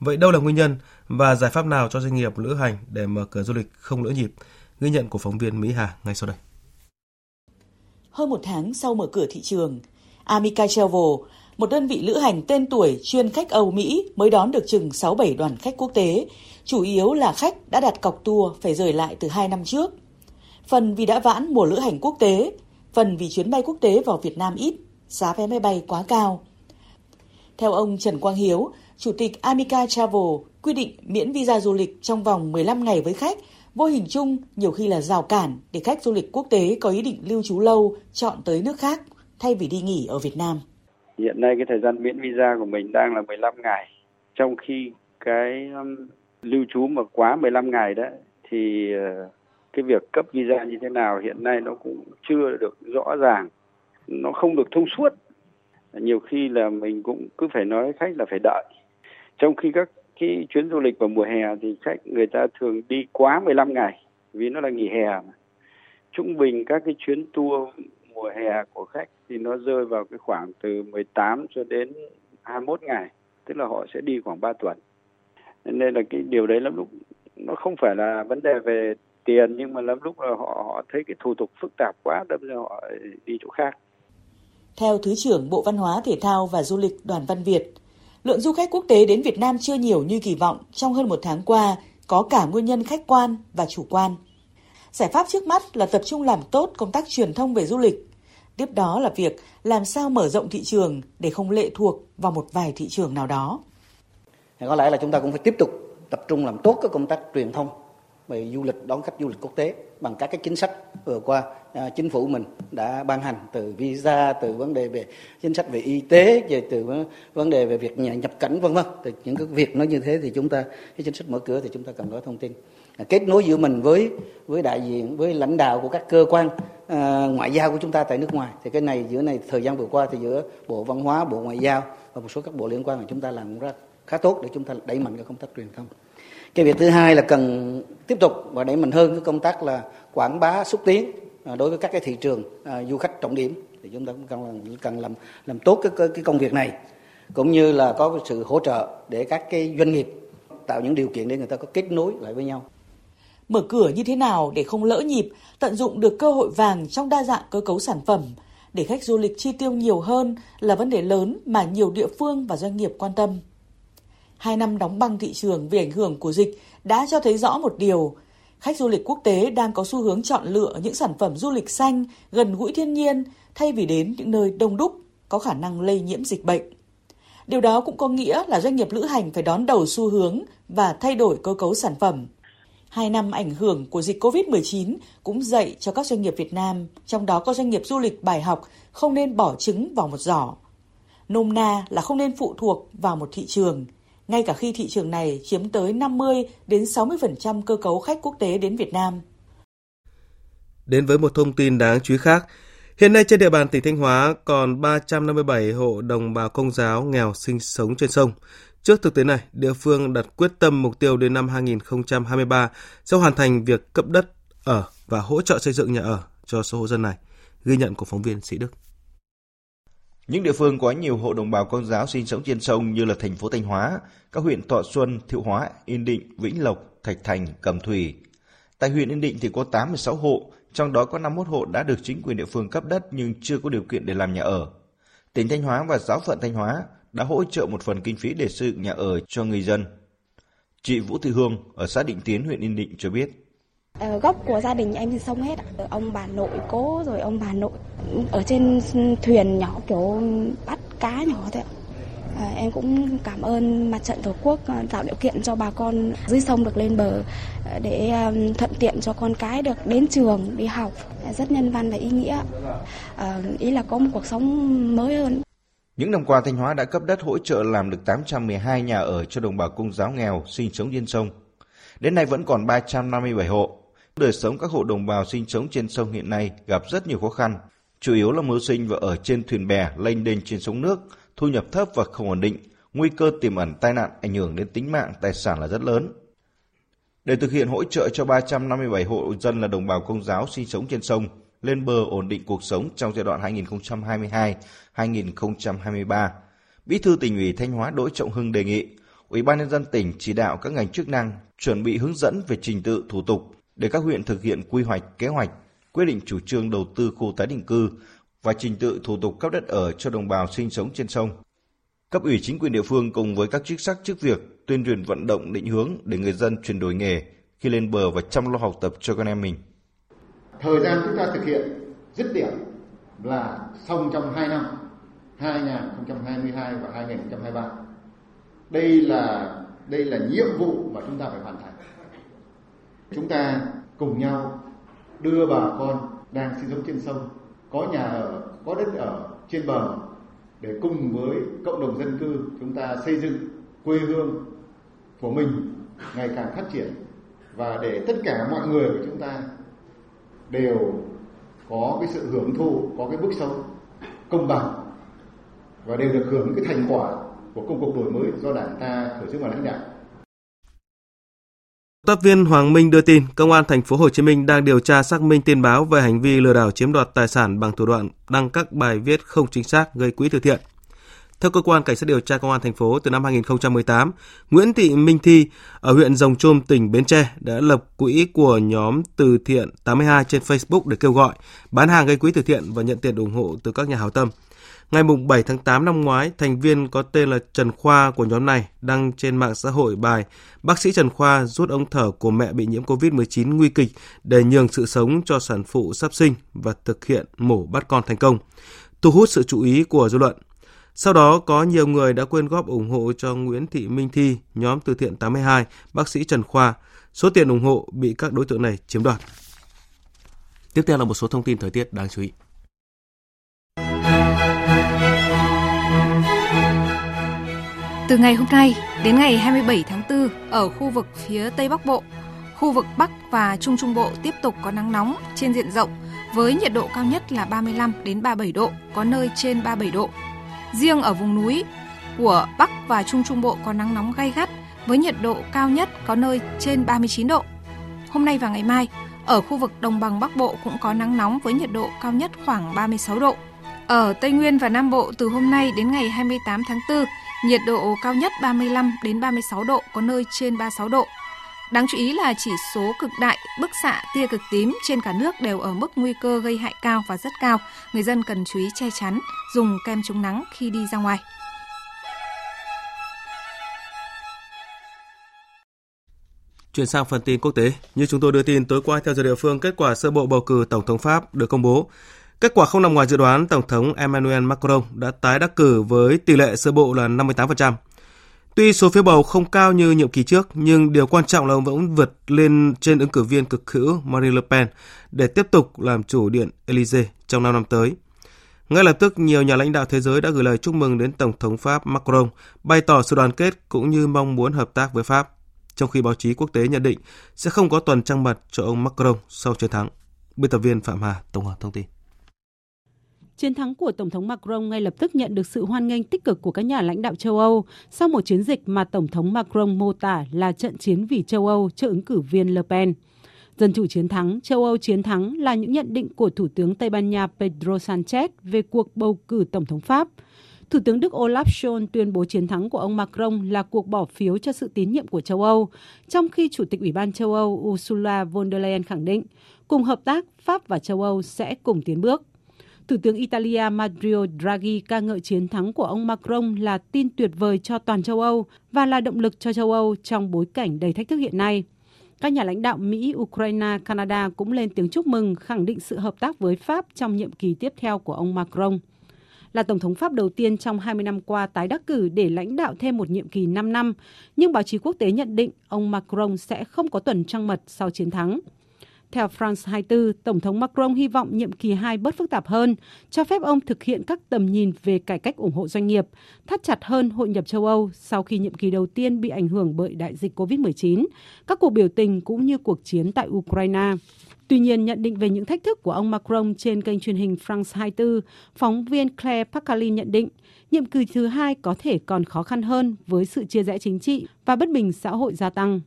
Vậy đâu là nguyên nhân và giải pháp nào cho doanh nghiệp lữ hành để mở cửa du lịch không lỡ nhịp? Ghi nhận của phóng viên Mỹ Hà ngay sau đây. Hơn một tháng sau mở cửa thị trường, Amica Travel, một đơn vị lữ hành tên tuổi chuyên khách Âu Mỹ mới đón được chừng 6-7 đoàn khách quốc tế, chủ yếu là khách đã đặt cọc tour phải rời lại từ 2 năm trước. Phần vì đã vãn mùa lữ hành quốc tế, phần vì chuyến bay quốc tế vào Việt Nam ít, giá vé máy bay quá cao. Theo ông Trần Quang Hiếu, Chủ tịch Amica Travel quy định miễn visa du lịch trong vòng 15 ngày với khách vô hình chung nhiều khi là rào cản để khách du lịch quốc tế có ý định lưu trú lâu chọn tới nước khác thay vì đi nghỉ ở Việt Nam. Hiện nay cái thời gian miễn visa của mình đang là 15 ngày. Trong khi cái um, lưu trú mà quá 15 ngày đó thì uh, cái việc cấp visa như thế nào hiện nay nó cũng chưa được rõ ràng. Nó không được thông suốt. Nhiều khi là mình cũng cứ phải nói khách là phải đợi. Trong khi các cái chuyến du lịch vào mùa hè thì khách người ta thường đi quá 15 ngày vì nó là nghỉ hè mà. Trung bình các cái chuyến tour mùa hè của khách thì nó rơi vào cái khoảng từ 18 cho đến 21 ngày, tức là họ sẽ đi khoảng 3 tuần. Nên là cái điều đấy lắm lúc nó không phải là vấn đề về tiền nhưng mà lắm lúc là họ họ thấy cái thủ tục phức tạp quá đâm ra họ đi chỗ khác. Theo Thứ trưởng Bộ Văn hóa Thể thao và Du lịch Đoàn Văn Việt, Lượng du khách quốc tế đến Việt Nam chưa nhiều như kỳ vọng trong hơn một tháng qua, có cả nguyên nhân khách quan và chủ quan. Giải pháp trước mắt là tập trung làm tốt công tác truyền thông về du lịch. Tiếp đó là việc làm sao mở rộng thị trường để không lệ thuộc vào một vài thị trường nào đó. Có lẽ là chúng ta cũng phải tiếp tục tập trung làm tốt các công tác truyền thông về du lịch đón khách du lịch quốc tế bằng các cái chính sách vừa qua à, chính phủ mình đã ban hành từ visa từ vấn đề về chính sách về y tế về từ vấn đề về việc nhập cảnh vân vân. Từ những cái việc nó như thế thì chúng ta cái chính sách mở cửa thì chúng ta cần có thông tin. À, kết nối giữa mình với với đại diện với lãnh đạo của các cơ quan à, ngoại giao của chúng ta tại nước ngoài. Thì cái này giữa này thời gian vừa qua thì giữa bộ văn hóa bộ ngoại giao và một số các bộ liên quan mà chúng ta làm rất khá tốt để chúng ta đẩy mạnh cái công tác truyền thông cái việc thứ hai là cần tiếp tục và đẩy mạnh hơn cái công tác là quảng bá xúc tiến à, đối với các cái thị trường à, du khách trọng điểm thì chúng ta cũng cần làm, cần làm làm tốt cái, cái công việc này cũng như là có sự hỗ trợ để các cái doanh nghiệp tạo những điều kiện để người ta có kết nối lại với nhau. Mở cửa như thế nào để không lỡ nhịp, tận dụng được cơ hội vàng trong đa dạng cơ cấu sản phẩm để khách du lịch chi tiêu nhiều hơn là vấn đề lớn mà nhiều địa phương và doanh nghiệp quan tâm. Hai năm đóng băng thị trường vì ảnh hưởng của dịch đã cho thấy rõ một điều, khách du lịch quốc tế đang có xu hướng chọn lựa những sản phẩm du lịch xanh, gần gũi thiên nhiên thay vì đến những nơi đông đúc, có khả năng lây nhiễm dịch bệnh. Điều đó cũng có nghĩa là doanh nghiệp lữ hành phải đón đầu xu hướng và thay đổi cơ cấu sản phẩm. Hai năm ảnh hưởng của dịch COVID-19 cũng dạy cho các doanh nghiệp Việt Nam, trong đó có doanh nghiệp du lịch bài học không nên bỏ trứng vào một giỏ. Nôm na là không nên phụ thuộc vào một thị trường – ngay cả khi thị trường này chiếm tới 50 đến 60% cơ cấu khách quốc tế đến Việt Nam. Đến với một thông tin đáng chú ý khác, hiện nay trên địa bàn tỉnh Thanh Hóa còn 357 hộ đồng bào công giáo nghèo sinh sống trên sông. Trước thực tế này, địa phương đặt quyết tâm mục tiêu đến năm 2023 sẽ hoàn thành việc cấp đất ở và hỗ trợ xây dựng nhà ở cho số hộ dân này. Ghi nhận của phóng viên Sĩ Đức. Những địa phương có nhiều hộ đồng bào công giáo sinh sống trên sông như là thành phố Thanh Hóa, các huyện Thọ Xuân, Thiệu Hóa, Yên Định, Vĩnh Lộc, Thạch Thành, Cẩm Thủy. Tại huyện Yên Định thì có 86 hộ, trong đó có 51 hộ đã được chính quyền địa phương cấp đất nhưng chưa có điều kiện để làm nhà ở. Tỉnh Thanh Hóa và giáo phận Thanh Hóa đã hỗ trợ một phần kinh phí để xây dựng nhà ở cho người dân. Chị Vũ Thị Hương ở xã Định Tiến, huyện Yên Định cho biết. Ờ, gốc của gia đình em thì sông hết ông bà nội cố rồi ông bà nội ở trên thuyền nhỏ kiểu bắt cá nhỏ thôi À, em cũng cảm ơn mặt trận tổ quốc ờ, tạo điều kiện cho bà con dưới sông được lên bờ để thuận tiện cho con cái được đến trường đi học. Rất nhân văn và ý nghĩa. À, ý là có một cuộc sống mới hơn. Những năm qua Thanh Hóa đã cấp đất hỗ trợ làm được 812 nhà ở cho đồng bào công giáo nghèo sinh sống trên sông. Đến nay vẫn còn 357 hộ. Đời sống các hộ đồng bào sinh sống trên sông hiện nay gặp rất nhiều khó khăn, chủ yếu là mưu sinh và ở trên thuyền bè lênh đênh trên sông nước, thu nhập thấp và không ổn định, nguy cơ tiềm ẩn tai nạn ảnh hưởng đến tính mạng, tài sản là rất lớn. Để thực hiện hỗ trợ cho 357 hộ dân là đồng bào công giáo sinh sống trên sông lên bờ ổn định cuộc sống trong giai đoạn 2022-2023, Bí thư tỉnh ủy Thanh Hóa Đỗ Trọng Hưng đề nghị Ủy ban nhân dân tỉnh chỉ đạo các ngành chức năng chuẩn bị hướng dẫn về trình tự thủ tục để các huyện thực hiện quy hoạch, kế hoạch, quyết định chủ trương đầu tư khu tái định cư và trình tự thủ tục cấp đất ở cho đồng bào sinh sống trên sông. Cấp ủy chính quyền địa phương cùng với các chức sắc chức việc tuyên truyền vận động định hướng để người dân chuyển đổi nghề khi lên bờ và chăm lo học tập cho con em mình. Thời gian chúng ta thực hiện dứt điểm là xong trong 2 năm 2022 và 2023. Đây là đây là nhiệm vụ mà chúng ta phải hoàn thành. Chúng ta cùng nhau đưa bà con đang sinh sống trên sông có nhà ở, có đất ở trên bờ để cùng với cộng đồng dân cư chúng ta xây dựng quê hương của mình ngày càng phát triển và để tất cả mọi người của chúng ta đều có cái sự hưởng thụ, có cái bước sống công bằng và đều được hưởng cái thành quả của công cuộc đổi mới do Đảng ta tổ chức và lãnh đạo. Tác viên Hoàng Minh đưa tin, Công an thành phố Hồ Chí Minh đang điều tra xác minh tin báo về hành vi lừa đảo chiếm đoạt tài sản bằng thủ đoạn đăng các bài viết không chính xác gây quỹ từ thiện. Theo cơ quan cảnh sát điều tra công an thành phố từ năm 2018, Nguyễn Thị Minh Thi ở huyện Rồng Trôm, tỉnh Bến Tre đã lập quỹ của nhóm từ thiện 82 trên Facebook để kêu gọi bán hàng gây quỹ từ thiện và nhận tiền ủng hộ từ các nhà hảo tâm. Ngày 7 tháng 8 năm ngoái, thành viên có tên là Trần Khoa của nhóm này đăng trên mạng xã hội bài Bác sĩ Trần Khoa rút ống thở của mẹ bị nhiễm COVID-19 nguy kịch để nhường sự sống cho sản phụ sắp sinh và thực hiện mổ bắt con thành công, thu hút sự chú ý của dư luận. Sau đó có nhiều người đã quyên góp ủng hộ cho Nguyễn Thị Minh Thi, nhóm từ thiện 82, bác sĩ Trần Khoa. Số tiền ủng hộ bị các đối tượng này chiếm đoạt. Tiếp theo là một số thông tin thời tiết đáng chú ý. Từ ngày hôm nay đến ngày 27 tháng 4 ở khu vực phía Tây Bắc Bộ, khu vực Bắc và Trung Trung Bộ tiếp tục có nắng nóng trên diện rộng với nhiệt độ cao nhất là 35 đến 37 độ, có nơi trên 37 độ. Riêng ở vùng núi của Bắc và Trung Trung Bộ có nắng nóng gay gắt với nhiệt độ cao nhất có nơi trên 39 độ. Hôm nay và ngày mai, ở khu vực đồng bằng Bắc Bộ cũng có nắng nóng với nhiệt độ cao nhất khoảng 36 độ. Ở Tây Nguyên và Nam Bộ từ hôm nay đến ngày 28 tháng 4, nhiệt độ cao nhất 35 đến 36 độ, có nơi trên 36 độ. Đáng chú ý là chỉ số cực đại, bức xạ tia cực tím trên cả nước đều ở mức nguy cơ gây hại cao và rất cao. Người dân cần chú ý che chắn, dùng kem chống nắng khi đi ra ngoài. Chuyển sang phần tin quốc tế, như chúng tôi đưa tin tối qua theo giờ địa phương, kết quả sơ bộ bầu cử tổng thống Pháp được công bố. Kết quả không nằm ngoài dự đoán, Tổng thống Emmanuel Macron đã tái đắc cử với tỷ lệ sơ bộ là 58%. Tuy số phiếu bầu không cao như nhiệm kỳ trước, nhưng điều quan trọng là ông vẫn vượt lên trên ứng cử viên cực hữu Marine Le Pen để tiếp tục làm chủ điện Elysee trong 5 năm tới. Ngay lập tức, nhiều nhà lãnh đạo thế giới đã gửi lời chúc mừng đến Tổng thống Pháp Macron, bày tỏ sự đoàn kết cũng như mong muốn hợp tác với Pháp, trong khi báo chí quốc tế nhận định sẽ không có tuần trăng mật cho ông Macron sau chiến thắng. Biên tập viên Phạm Hà tổng hợp thông tin. Chiến thắng của Tổng thống Macron ngay lập tức nhận được sự hoan nghênh tích cực của các nhà lãnh đạo châu Âu sau một chiến dịch mà Tổng thống Macron mô tả là trận chiến vì châu Âu cho ứng cử viên Le Pen. Dân chủ chiến thắng, châu Âu chiến thắng là những nhận định của Thủ tướng Tây Ban Nha Pedro Sanchez về cuộc bầu cử Tổng thống Pháp. Thủ tướng Đức Olaf Scholz tuyên bố chiến thắng của ông Macron là cuộc bỏ phiếu cho sự tín nhiệm của châu Âu, trong khi Chủ tịch Ủy ban châu Âu Ursula von der Leyen khẳng định cùng hợp tác, Pháp và châu Âu sẽ cùng tiến bước. Thủ tướng Italia Mario Draghi ca ngợi chiến thắng của ông Macron là tin tuyệt vời cho toàn châu Âu và là động lực cho châu Âu trong bối cảnh đầy thách thức hiện nay. Các nhà lãnh đạo Mỹ, Ukraine, Canada cũng lên tiếng chúc mừng, khẳng định sự hợp tác với Pháp trong nhiệm kỳ tiếp theo của ông Macron. Là Tổng thống Pháp đầu tiên trong 20 năm qua tái đắc cử để lãnh đạo thêm một nhiệm kỳ 5 năm, nhưng báo chí quốc tế nhận định ông Macron sẽ không có tuần trăng mật sau chiến thắng. Theo France 24, Tổng thống Macron hy vọng nhiệm kỳ 2 bớt phức tạp hơn, cho phép ông thực hiện các tầm nhìn về cải cách ủng hộ doanh nghiệp, thắt chặt hơn hội nhập châu Âu sau khi nhiệm kỳ đầu tiên bị ảnh hưởng bởi đại dịch COVID-19, các cuộc biểu tình cũng như cuộc chiến tại Ukraine. Tuy nhiên, nhận định về những thách thức của ông Macron trên kênh truyền hình France 24, phóng viên Claire Pacali nhận định nhiệm kỳ thứ hai có thể còn khó khăn hơn với sự chia rẽ chính trị và bất bình xã hội gia tăng.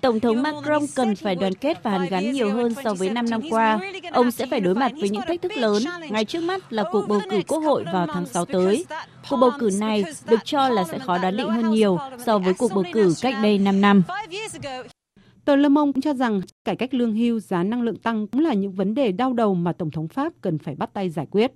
Tổng thống Macron cần phải đoàn kết và hàn gắn nhiều hơn so với 5 năm qua. Ông sẽ phải đối mặt với những thách thức lớn. Ngay trước mắt là cuộc bầu cử quốc hội vào tháng 6 tới. Cuộc bầu cử này được cho là sẽ khó đoán định hơn nhiều so với cuộc bầu cử cách đây 5 năm. Tờ Le Monde cũng cho rằng cải cách lương hưu, giá năng lượng tăng cũng là những vấn đề đau đầu mà Tổng thống Pháp cần phải bắt tay giải quyết.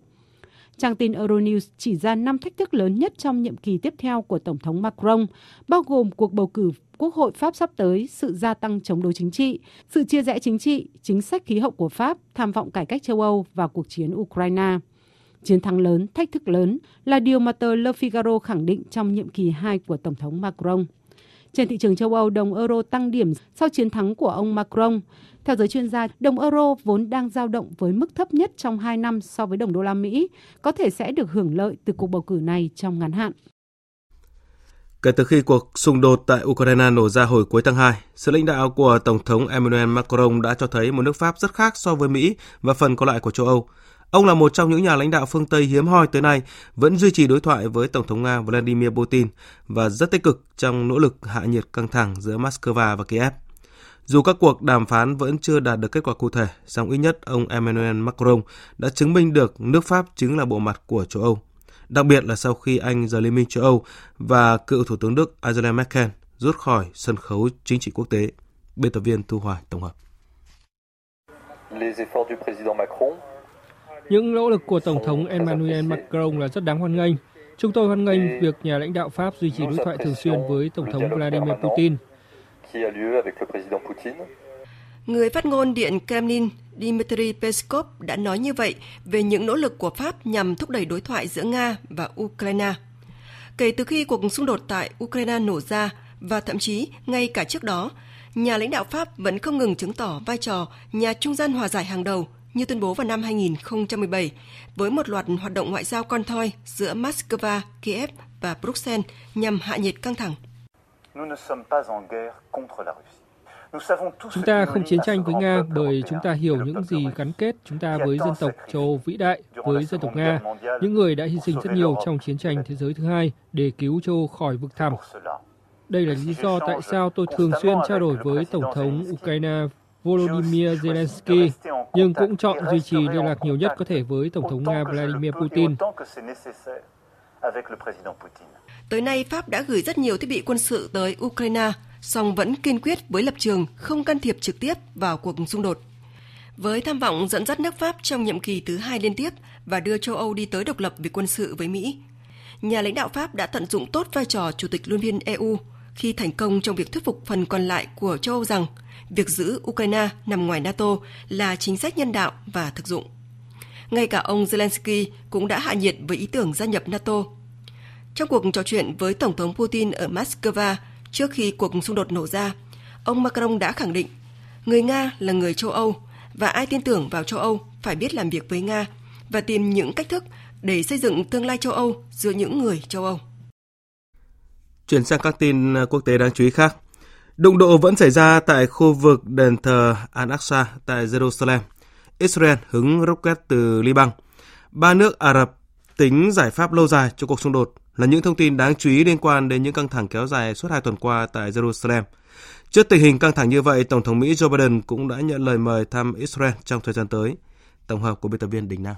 Trang tin Euronews chỉ ra năm thách thức lớn nhất trong nhiệm kỳ tiếp theo của Tổng thống Macron, bao gồm cuộc bầu cử Quốc hội Pháp sắp tới, sự gia tăng chống đối chính trị, sự chia rẽ chính trị, chính sách khí hậu của Pháp, tham vọng cải cách châu Âu và cuộc chiến Ukraine. Chiến thắng lớn, thách thức lớn là điều mà tờ Le Figaro khẳng định trong nhiệm kỳ 2 của Tổng thống Macron. Trên thị trường châu Âu, đồng euro tăng điểm sau chiến thắng của ông Macron. Theo giới chuyên gia, đồng euro vốn đang dao động với mức thấp nhất trong 2 năm so với đồng đô la Mỹ, có thể sẽ được hưởng lợi từ cuộc bầu cử này trong ngắn hạn. Kể từ khi cuộc xung đột tại Ukraine nổ ra hồi cuối tháng 2, sự lãnh đạo của Tổng thống Emmanuel Macron đã cho thấy một nước Pháp rất khác so với Mỹ và phần còn lại của châu Âu. Ông là một trong những nhà lãnh đạo phương Tây hiếm hoi tới nay vẫn duy trì đối thoại với Tổng thống Nga Vladimir Putin và rất tích cực trong nỗ lực hạ nhiệt căng thẳng giữa Moscow và Kiev. Dù các cuộc đàm phán vẫn chưa đạt được kết quả cụ thể, song ít nhất ông Emmanuel Macron đã chứng minh được nước Pháp chính là bộ mặt của châu Âu. Đặc biệt là sau khi Anh rời Liên minh châu Âu và cựu Thủ tướng Đức Angela Merkel rút khỏi sân khấu chính trị quốc tế. Biên tập viên Thu Hoài tổng hợp. Les efforts du président Macron những nỗ lực của Tổng thống Emmanuel Macron là rất đáng hoan nghênh. Chúng tôi hoan nghênh việc nhà lãnh đạo Pháp duy trì đối thoại thường xuyên với Tổng thống Vladimir Putin. Người phát ngôn Điện Kremlin Dmitry Peskov đã nói như vậy về những nỗ lực của Pháp nhằm thúc đẩy đối thoại giữa Nga và Ukraine. Kể từ khi cuộc xung đột tại Ukraine nổ ra và thậm chí ngay cả trước đó, nhà lãnh đạo Pháp vẫn không ngừng chứng tỏ vai trò nhà trung gian hòa giải hàng đầu như tuyên bố vào năm 2017 với một loạt hoạt động ngoại giao con thoi giữa Moscow, Kiev và Bruxelles nhằm hạ nhiệt căng thẳng. Chúng ta không chiến tranh với Nga bởi chúng ta hiểu những gì gắn kết chúng ta với dân tộc châu Âu vĩ đại, với dân tộc Nga, những người đã hy sinh rất nhiều trong chiến tranh thế giới thứ hai để cứu châu Âu khỏi vực thẳm. Đây là lý do tại sao tôi thường xuyên trao đổi với Tổng thống Ukraine Volodymyr Zelensky, nhưng cũng chọn duy trì liên lạc nhiều nhất có thể với Tổng thống Nga Vladimir Putin. Tới nay, Pháp đã gửi rất nhiều thiết bị quân sự tới Ukraine, song vẫn kiên quyết với lập trường không can thiệp trực tiếp vào cuộc xung đột. Với tham vọng dẫn dắt nước Pháp trong nhiệm kỳ thứ hai liên tiếp và đưa châu Âu đi tới độc lập về quân sự với Mỹ, nhà lãnh đạo Pháp đã tận dụng tốt vai trò chủ tịch luân viên EU khi thành công trong việc thuyết phục phần còn lại của châu Âu rằng việc giữ Ukraine nằm ngoài NATO là chính sách nhân đạo và thực dụng. Ngay cả ông Zelensky cũng đã hạ nhiệt với ý tưởng gia nhập NATO. Trong cuộc trò chuyện với Tổng thống Putin ở Moscow trước khi cuộc xung đột nổ ra, ông Macron đã khẳng định người Nga là người châu Âu và ai tin tưởng vào châu Âu phải biết làm việc với Nga và tìm những cách thức để xây dựng tương lai châu Âu giữa những người châu Âu. Chuyển sang các tin quốc tế đáng chú ý khác. Đụng độ vẫn xảy ra tại khu vực đền thờ Al-Aqsa tại Jerusalem. Israel hứng rocket từ Liban. Ba nước Ả Rập tính giải pháp lâu dài cho cuộc xung đột là những thông tin đáng chú ý liên quan đến những căng thẳng kéo dài suốt hai tuần qua tại Jerusalem. Trước tình hình căng thẳng như vậy, Tổng thống Mỹ Joe Biden cũng đã nhận lời mời thăm Israel trong thời gian tới. Tổng hợp của biên tập viên Đình Nam.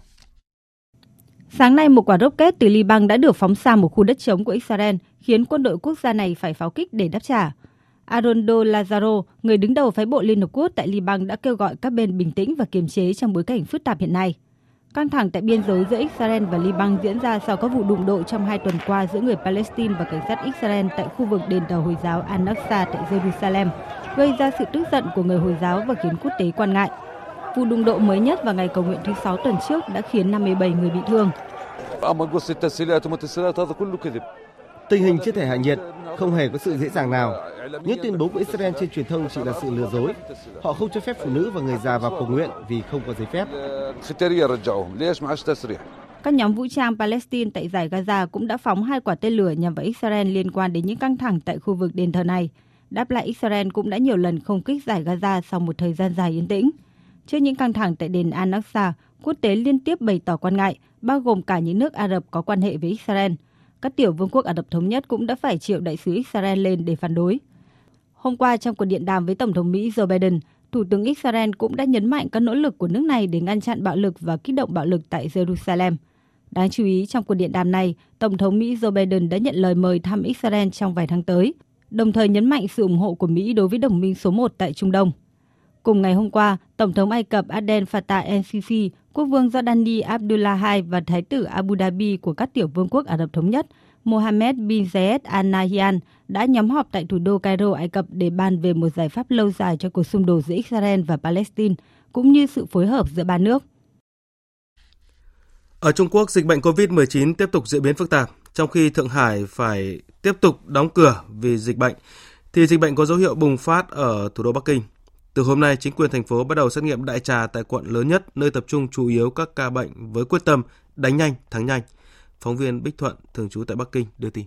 Sáng nay, một quả rocket từ Liban đã được phóng xa một khu đất trống của Israel, khiến quân đội quốc gia này phải pháo kích để đáp trả. Arondo Lazaro, người đứng đầu phái bộ Liên Hợp Quốc tại Liban đã kêu gọi các bên bình tĩnh và kiềm chế trong bối cảnh phức tạp hiện nay. Căng thẳng tại biên giới giữa Israel và Liban diễn ra sau các vụ đụng độ trong hai tuần qua giữa người Palestine và cảnh sát Israel tại khu vực đền thờ Hồi giáo Al-Aqsa tại Jerusalem, gây ra sự tức giận của người Hồi giáo và khiến quốc tế quan ngại. Vụ đụng độ mới nhất vào ngày cầu nguyện thứ Sáu tuần trước đã khiến 57 người bị thương. Tình hình chưa thể hạ nhiệt, không hề có sự dễ dàng nào. Những tuyên bố của Israel trên truyền thông chỉ là sự lừa dối. Họ không cho phép phụ nữ và người già vào cầu nguyện vì không có giấy phép. Các nhóm vũ trang Palestine tại giải Gaza cũng đã phóng hai quả tên lửa nhằm vào Israel liên quan đến những căng thẳng tại khu vực đền thờ này. Đáp lại Israel cũng đã nhiều lần không kích giải Gaza sau một thời gian dài yên tĩnh. Trước những căng thẳng tại đền Al-Aqsa, quốc tế liên tiếp bày tỏ quan ngại, bao gồm cả những nước Ả Rập có quan hệ với Israel – các tiểu vương quốc Ả Rập Thống Nhất cũng đã phải triệu đại sứ Israel lên để phản đối. Hôm qua trong cuộc điện đàm với Tổng thống Mỹ Joe Biden, Thủ tướng Israel cũng đã nhấn mạnh các nỗ lực của nước này để ngăn chặn bạo lực và kích động bạo lực tại Jerusalem. Đáng chú ý, trong cuộc điện đàm này, Tổng thống Mỹ Joe Biden đã nhận lời mời thăm Israel trong vài tháng tới, đồng thời nhấn mạnh sự ủng hộ của Mỹ đối với đồng minh số 1 tại Trung Đông. Cùng ngày hôm qua, Tổng thống Ai Cập Abdel Fattah el-Sisi, Quốc vương Jordani Abdullah II và Thái tử Abu Dhabi của các tiểu vương quốc Ả Rập Thống Nhất Mohammed bin Zayed Al Nahyan đã nhóm họp tại thủ đô Cairo, Ai Cập để bàn về một giải pháp lâu dài cho cuộc xung đột giữa Israel và Palestine, cũng như sự phối hợp giữa ba nước. Ở Trung Quốc, dịch bệnh COVID-19 tiếp tục diễn biến phức tạp, trong khi Thượng Hải phải tiếp tục đóng cửa vì dịch bệnh, thì dịch bệnh có dấu hiệu bùng phát ở thủ đô Bắc Kinh. Từ hôm nay, chính quyền thành phố bắt đầu xét nghiệm đại trà tại quận lớn nhất, nơi tập trung chủ yếu các ca bệnh với quyết tâm đánh nhanh, thắng nhanh. Phóng viên Bích Thuận, thường trú tại Bắc Kinh, đưa tin.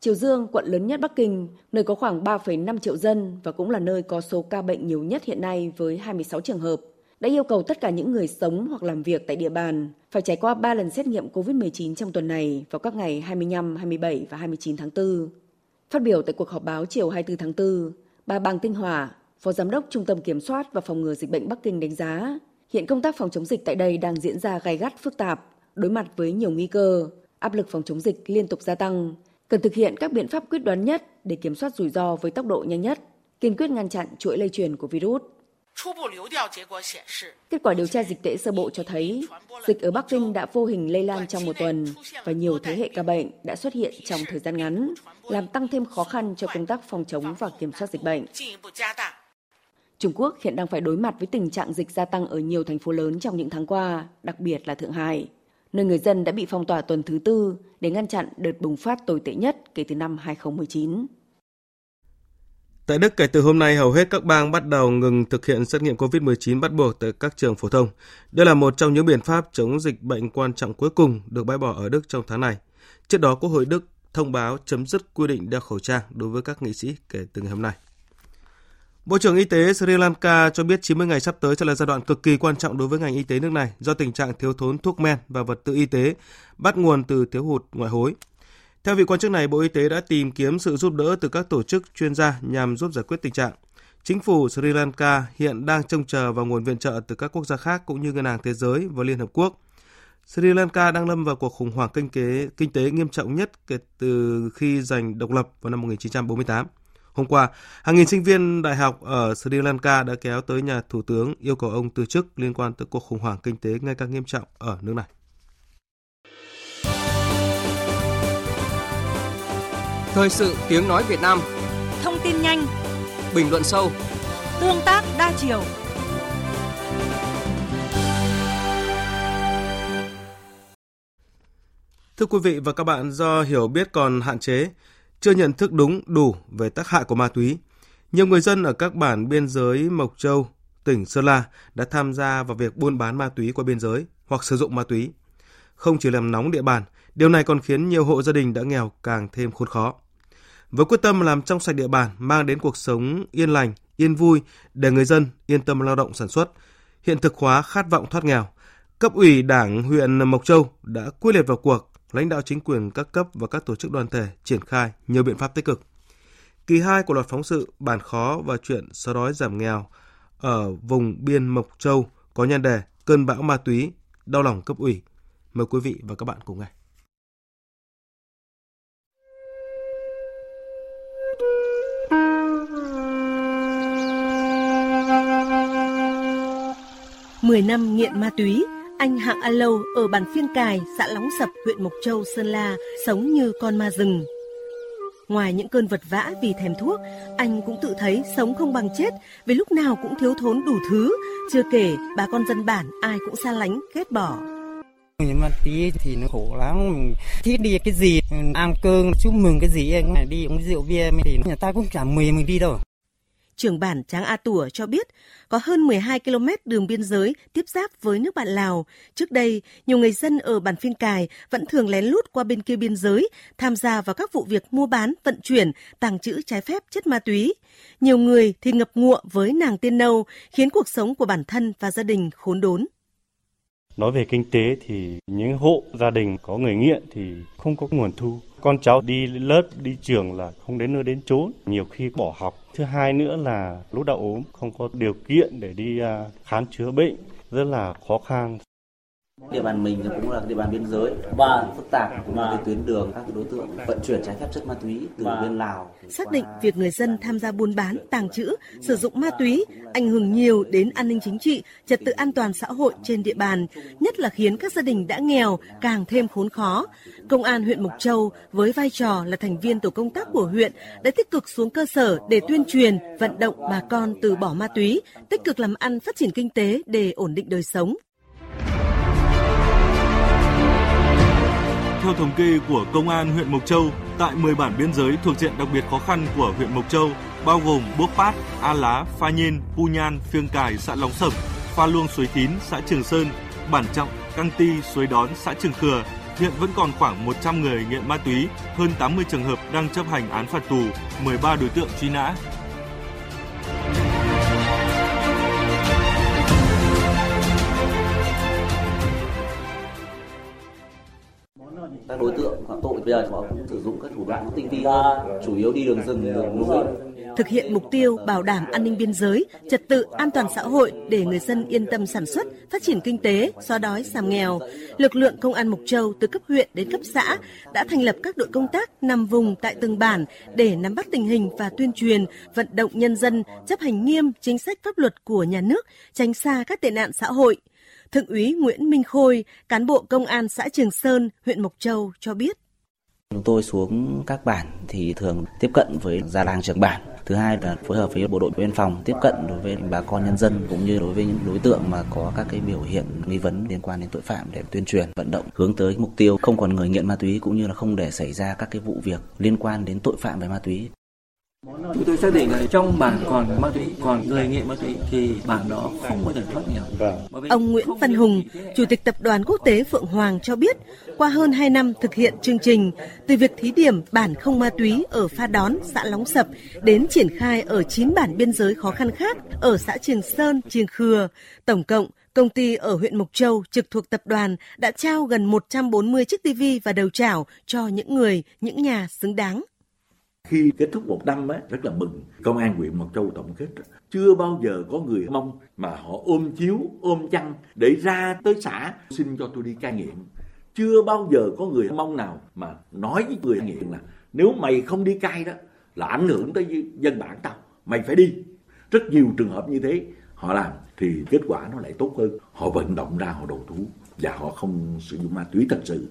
Triều Dương, quận lớn nhất Bắc Kinh, nơi có khoảng 3,5 triệu dân và cũng là nơi có số ca bệnh nhiều nhất hiện nay với 26 trường hợp, đã yêu cầu tất cả những người sống hoặc làm việc tại địa bàn phải trải qua 3 lần xét nghiệm COVID-19 trong tuần này vào các ngày 25, 27 và 29 tháng 4. Phát biểu tại cuộc họp báo chiều 24 tháng 4, bà Bàng Tinh Hòa, Phó Giám đốc Trung tâm Kiểm soát và Phòng ngừa Dịch bệnh Bắc Kinh đánh giá, hiện công tác phòng chống dịch tại đây đang diễn ra gai gắt phức tạp, đối mặt với nhiều nguy cơ, áp lực phòng chống dịch liên tục gia tăng, cần thực hiện các biện pháp quyết đoán nhất để kiểm soát rủi ro với tốc độ nhanh nhất, kiên quyết ngăn chặn chuỗi lây truyền của virus. Kết quả điều tra dịch tễ sơ bộ cho thấy dịch ở Bắc Kinh đã vô hình lây lan trong một tuần và nhiều thế hệ ca bệnh đã xuất hiện trong thời gian ngắn, làm tăng thêm khó khăn cho công tác phòng chống và kiểm soát dịch bệnh. Trung Quốc hiện đang phải đối mặt với tình trạng dịch gia tăng ở nhiều thành phố lớn trong những tháng qua, đặc biệt là Thượng Hải, nơi người dân đã bị phong tỏa tuần thứ tư để ngăn chặn đợt bùng phát tồi tệ nhất kể từ năm 2019. Tại Đức, kể từ hôm nay, hầu hết các bang bắt đầu ngừng thực hiện xét nghiệm COVID-19 bắt buộc tại các trường phổ thông. Đây là một trong những biện pháp chống dịch bệnh quan trọng cuối cùng được bãi bỏ ở Đức trong tháng này. Trước đó, Quốc hội Đức thông báo chấm dứt quy định đeo khẩu trang đối với các nghị sĩ kể từ ngày hôm nay. Bộ trưởng Y tế Sri Lanka cho biết 90 ngày sắp tới sẽ là giai đoạn cực kỳ quan trọng đối với ngành y tế nước này do tình trạng thiếu thốn thuốc men và vật tư y tế bắt nguồn từ thiếu hụt ngoại hối. Theo vị quan chức này, Bộ Y tế đã tìm kiếm sự giúp đỡ từ các tổ chức chuyên gia nhằm giúp giải quyết tình trạng. Chính phủ Sri Lanka hiện đang trông chờ vào nguồn viện trợ từ các quốc gia khác cũng như Ngân hàng Thế giới và Liên Hợp Quốc. Sri Lanka đang lâm vào cuộc khủng hoảng kinh tế, kinh tế nghiêm trọng nhất kể từ khi giành độc lập vào năm 1948. Hôm qua, hàng nghìn sinh viên đại học ở Sri Lanka đã kéo tới nhà thủ tướng yêu cầu ông từ chức liên quan tới cuộc khủng hoảng kinh tế ngày càng nghiêm trọng ở nước này. Thời sự tiếng nói Việt Nam. Thông tin nhanh. Bình luận sâu. Tương tác đa chiều. Thưa quý vị và các bạn, do hiểu biết còn hạn chế, chưa nhận thức đúng đủ về tác hại của ma túy, nhiều người dân ở các bản biên giới Mộc Châu, tỉnh Sơn La đã tham gia vào việc buôn bán ma túy qua biên giới hoặc sử dụng ma túy. Không chỉ làm nóng địa bàn, điều này còn khiến nhiều hộ gia đình đã nghèo càng thêm khốn khó. Với quyết tâm làm trong sạch địa bàn, mang đến cuộc sống yên lành, yên vui để người dân yên tâm lao động sản xuất, hiện thực hóa khát vọng thoát nghèo, cấp ủy Đảng huyện Mộc Châu đã quyết liệt vào cuộc lãnh đạo chính quyền các cấp và các tổ chức đoàn thể triển khai nhiều biện pháp tích cực. Kỳ 2 của loạt phóng sự Bản khó và chuyện xóa đói giảm nghèo ở vùng biên Mộc Châu có nhan đề Cơn bão ma túy, đau lòng cấp ủy. Mời quý vị và các bạn cùng nghe. Mười năm nghiện ma túy, anh Hạng A Lâu ở bản Phiên Cài, xã Lóng Sập, huyện Mộc Châu, Sơn La sống như con ma rừng. Ngoài những cơn vật vã vì thèm thuốc, anh cũng tự thấy sống không bằng chết vì lúc nào cũng thiếu thốn đủ thứ, chưa kể bà con dân bản ai cũng xa lánh, ghét bỏ. Nhưng mà tí thì nó khổ lắm, mình thích đi cái gì, ăn cơm, chúc mừng cái gì, đi uống rượu bia thì người ta cũng chả mời mình đi đâu trưởng bản Tráng A Tủa cho biết có hơn 12 km đường biên giới tiếp giáp với nước bạn Lào. Trước đây, nhiều người dân ở bản Phiên Cài vẫn thường lén lút qua bên kia biên giới, tham gia vào các vụ việc mua bán, vận chuyển, tàng trữ trái phép chất ma túy. Nhiều người thì ngập ngụa với nàng tiên nâu, khiến cuộc sống của bản thân và gia đình khốn đốn. Nói về kinh tế thì những hộ gia đình có người nghiện thì không có nguồn thu con cháu đi lớp, đi trường là không đến nơi đến chốn, nhiều khi bỏ học. Thứ hai nữa là lúc đau ốm, không có điều kiện để đi à, khám chữa bệnh, rất là khó khăn. Địa bàn mình cũng là địa bàn biên giới và phức tạp cũng là tuyến đường các đối tượng vận chuyển trái phép chất ma túy từ bên Lào. Xác định việc người dân tham gia buôn bán, tàng trữ, sử dụng ma túy ảnh hưởng nhiều đến an ninh chính trị, trật tự an toàn xã hội trên địa bàn, nhất là khiến các gia đình đã nghèo càng thêm khốn khó. Công an huyện Mộc Châu với vai trò là thành viên tổ công tác của huyện đã tích cực xuống cơ sở để tuyên truyền, vận động bà con từ bỏ ma túy, tích cực làm ăn phát triển kinh tế để ổn định đời sống. Theo thống kê của Công an huyện Mộc Châu, tại 10 bản biên giới thuộc diện đặc biệt khó khăn của huyện Mộc Châu, bao gồm Buốc Pát, A Lá, Pha Nhiên, Pu Nhan, Phiêng Cài, xã Lóng Sập, Pha Luông Suối Tín, xã Trường Sơn, Bản Trọng, Căng Ti, Suối Đón, xã Trường Khừa, hiện vẫn còn khoảng 100 người nghiện ma túy, hơn 80 trường hợp đang chấp hành án phạt tù, 13 đối tượng truy nã. Các đối tượng phạm tội bây giờ họ cũng sử dụng các thủ đoạn tinh vi hơn, chủ yếu đi đường rừng, đường núi. Thực hiện mục tiêu bảo đảm an ninh biên giới, trật tự an toàn xã hội để người dân yên tâm sản xuất, phát triển kinh tế, xóa đói giảm nghèo. Lực lượng công an Mộc Châu từ cấp huyện đến cấp xã đã thành lập các đội công tác nằm vùng tại từng bản để nắm bắt tình hình và tuyên truyền, vận động nhân dân chấp hành nghiêm chính sách pháp luật của nhà nước, tránh xa các tệ nạn xã hội. Thượng úy Nguyễn Minh Khôi, cán bộ công an xã Trường Sơn, huyện Mộc Châu cho biết. Chúng tôi xuống các bản thì thường tiếp cận với gia làng trưởng bản. Thứ hai là phối hợp với bộ đội biên phòng tiếp cận đối với bà con nhân dân cũng như đối với những đối tượng mà có các cái biểu hiện nghi vấn liên quan đến tội phạm để tuyên truyền vận động hướng tới mục tiêu không còn người nghiện ma túy cũng như là không để xảy ra các cái vụ việc liên quan đến tội phạm về ma túy. Chúng tôi xác định là trong bản còn ma túy, còn người nghiện ma túy thì bản đó không có thể thoát nghèo. Ông Nguyễn Văn Hùng, Chủ tịch Tập đoàn Quốc tế Phượng Hoàng cho biết, qua hơn 2 năm thực hiện chương trình, từ việc thí điểm bản không ma túy ở Pha Đón, xã Lóng Sập, đến triển khai ở 9 bản biên giới khó khăn khác ở xã Trường Sơn, Trường Khừa, tổng cộng Công ty ở huyện Mộc Châu trực thuộc tập đoàn đã trao gần 140 chiếc TV và đầu chảo cho những người, những nhà xứng đáng. Khi kết thúc một năm á, rất là mừng. Công an huyện Mộc Châu tổng kết chưa bao giờ có người mong mà họ ôm chiếu, ôm chăn để ra tới xã xin cho tôi đi cai nghiện. Chưa bao giờ có người mong nào mà nói với người nghiện là nếu mày không đi cai đó là ảnh hưởng tới dân bản tao, mày phải đi. Rất nhiều trường hợp như thế họ làm thì kết quả nó lại tốt hơn. Họ vận động ra họ đầu thú và họ không sử dụng ma túy thật sự.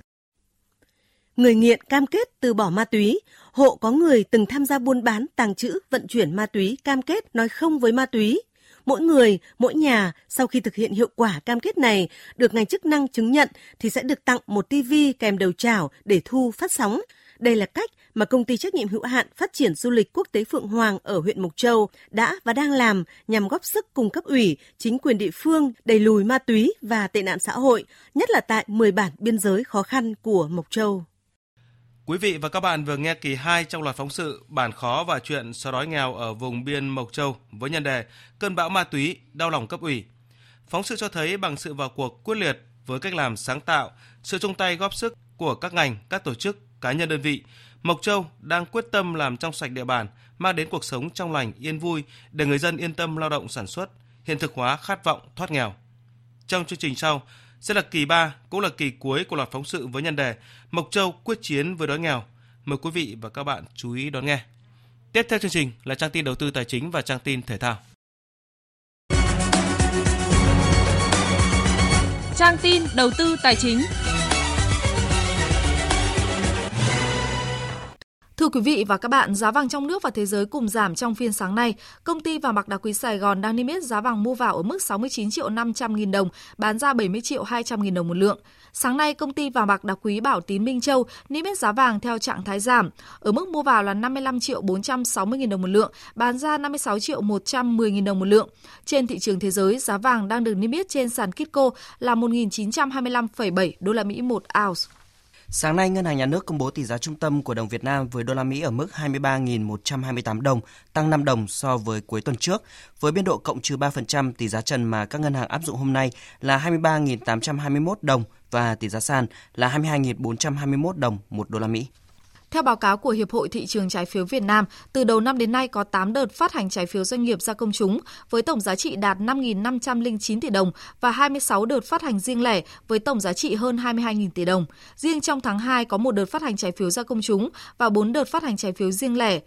Người nghiện cam kết từ bỏ ma túy, hộ có người từng tham gia buôn bán, tàng trữ, vận chuyển ma túy cam kết nói không với ma túy. Mỗi người, mỗi nhà sau khi thực hiện hiệu quả cam kết này được ngành chức năng chứng nhận thì sẽ được tặng một tivi kèm đầu chảo để thu phát sóng. Đây là cách mà công ty trách nhiệm hữu hạn phát triển du lịch quốc tế Phượng Hoàng ở huyện Mộc Châu đã và đang làm nhằm góp sức cùng cấp ủy, chính quyền địa phương đẩy lùi ma túy và tệ nạn xã hội, nhất là tại 10 bản biên giới khó khăn của Mộc Châu. Quý vị và các bạn vừa nghe kỳ 2 trong loạt phóng sự Bản khó và chuyện xóa đói nghèo ở vùng biên Mộc Châu với nhân đề Cơn bão ma túy, đau lòng cấp ủy. Phóng sự cho thấy bằng sự vào cuộc quyết liệt với cách làm sáng tạo, sự chung tay góp sức của các ngành, các tổ chức, cá nhân đơn vị, Mộc Châu đang quyết tâm làm trong sạch địa bàn, mang đến cuộc sống trong lành, yên vui để người dân yên tâm lao động sản xuất, hiện thực hóa khát vọng thoát nghèo. Trong chương trình sau, sẽ là kỳ 3, cũng là kỳ cuối của loạt phóng sự với nhân đề Mộc Châu quyết chiến với đói nghèo. Mời quý vị và các bạn chú ý đón nghe. Tiếp theo chương trình là trang tin đầu tư tài chính và trang tin thể thao. Trang tin đầu tư tài chính. Thưa quý vị và các bạn, giá vàng trong nước và thế giới cùng giảm trong phiên sáng nay. Công ty vàng bạc đá quý Sài Gòn đang niêm yết giá vàng mua vào ở mức 69 triệu 500 nghìn đồng, bán ra 70 triệu 200 nghìn đồng một lượng. Sáng nay, công ty vàng bạc đá quý Bảo Tín Minh Châu niêm yết giá vàng theo trạng thái giảm, ở mức mua vào là 55 triệu 460 nghìn đồng một lượng, bán ra 56 triệu 110 nghìn đồng một lượng. Trên thị trường thế giới, giá vàng đang được niêm yết trên sàn Kitco là 1.925,7 đô la Mỹ một ounce. Sáng nay, Ngân hàng Nhà nước công bố tỷ giá trung tâm của đồng Việt Nam với đô la Mỹ ở mức 23.128 đồng, tăng 5 đồng so với cuối tuần trước. Với biên độ cộng trừ 3%, tỷ giá trần mà các ngân hàng áp dụng hôm nay là 23.821 đồng và tỷ giá sàn là 22.421 đồng một đô la Mỹ. Theo báo cáo của Hiệp hội Thị trường Trái phiếu Việt Nam, từ đầu năm đến nay có 8 đợt phát hành trái phiếu doanh nghiệp ra công chúng với tổng giá trị đạt 5.509 tỷ đồng và 26 đợt phát hành riêng lẻ với tổng giá trị hơn 22.000 tỷ đồng. Riêng trong tháng 2 có một đợt phát hành trái phiếu ra công chúng và 4 đợt phát hành trái phiếu riêng lẻ.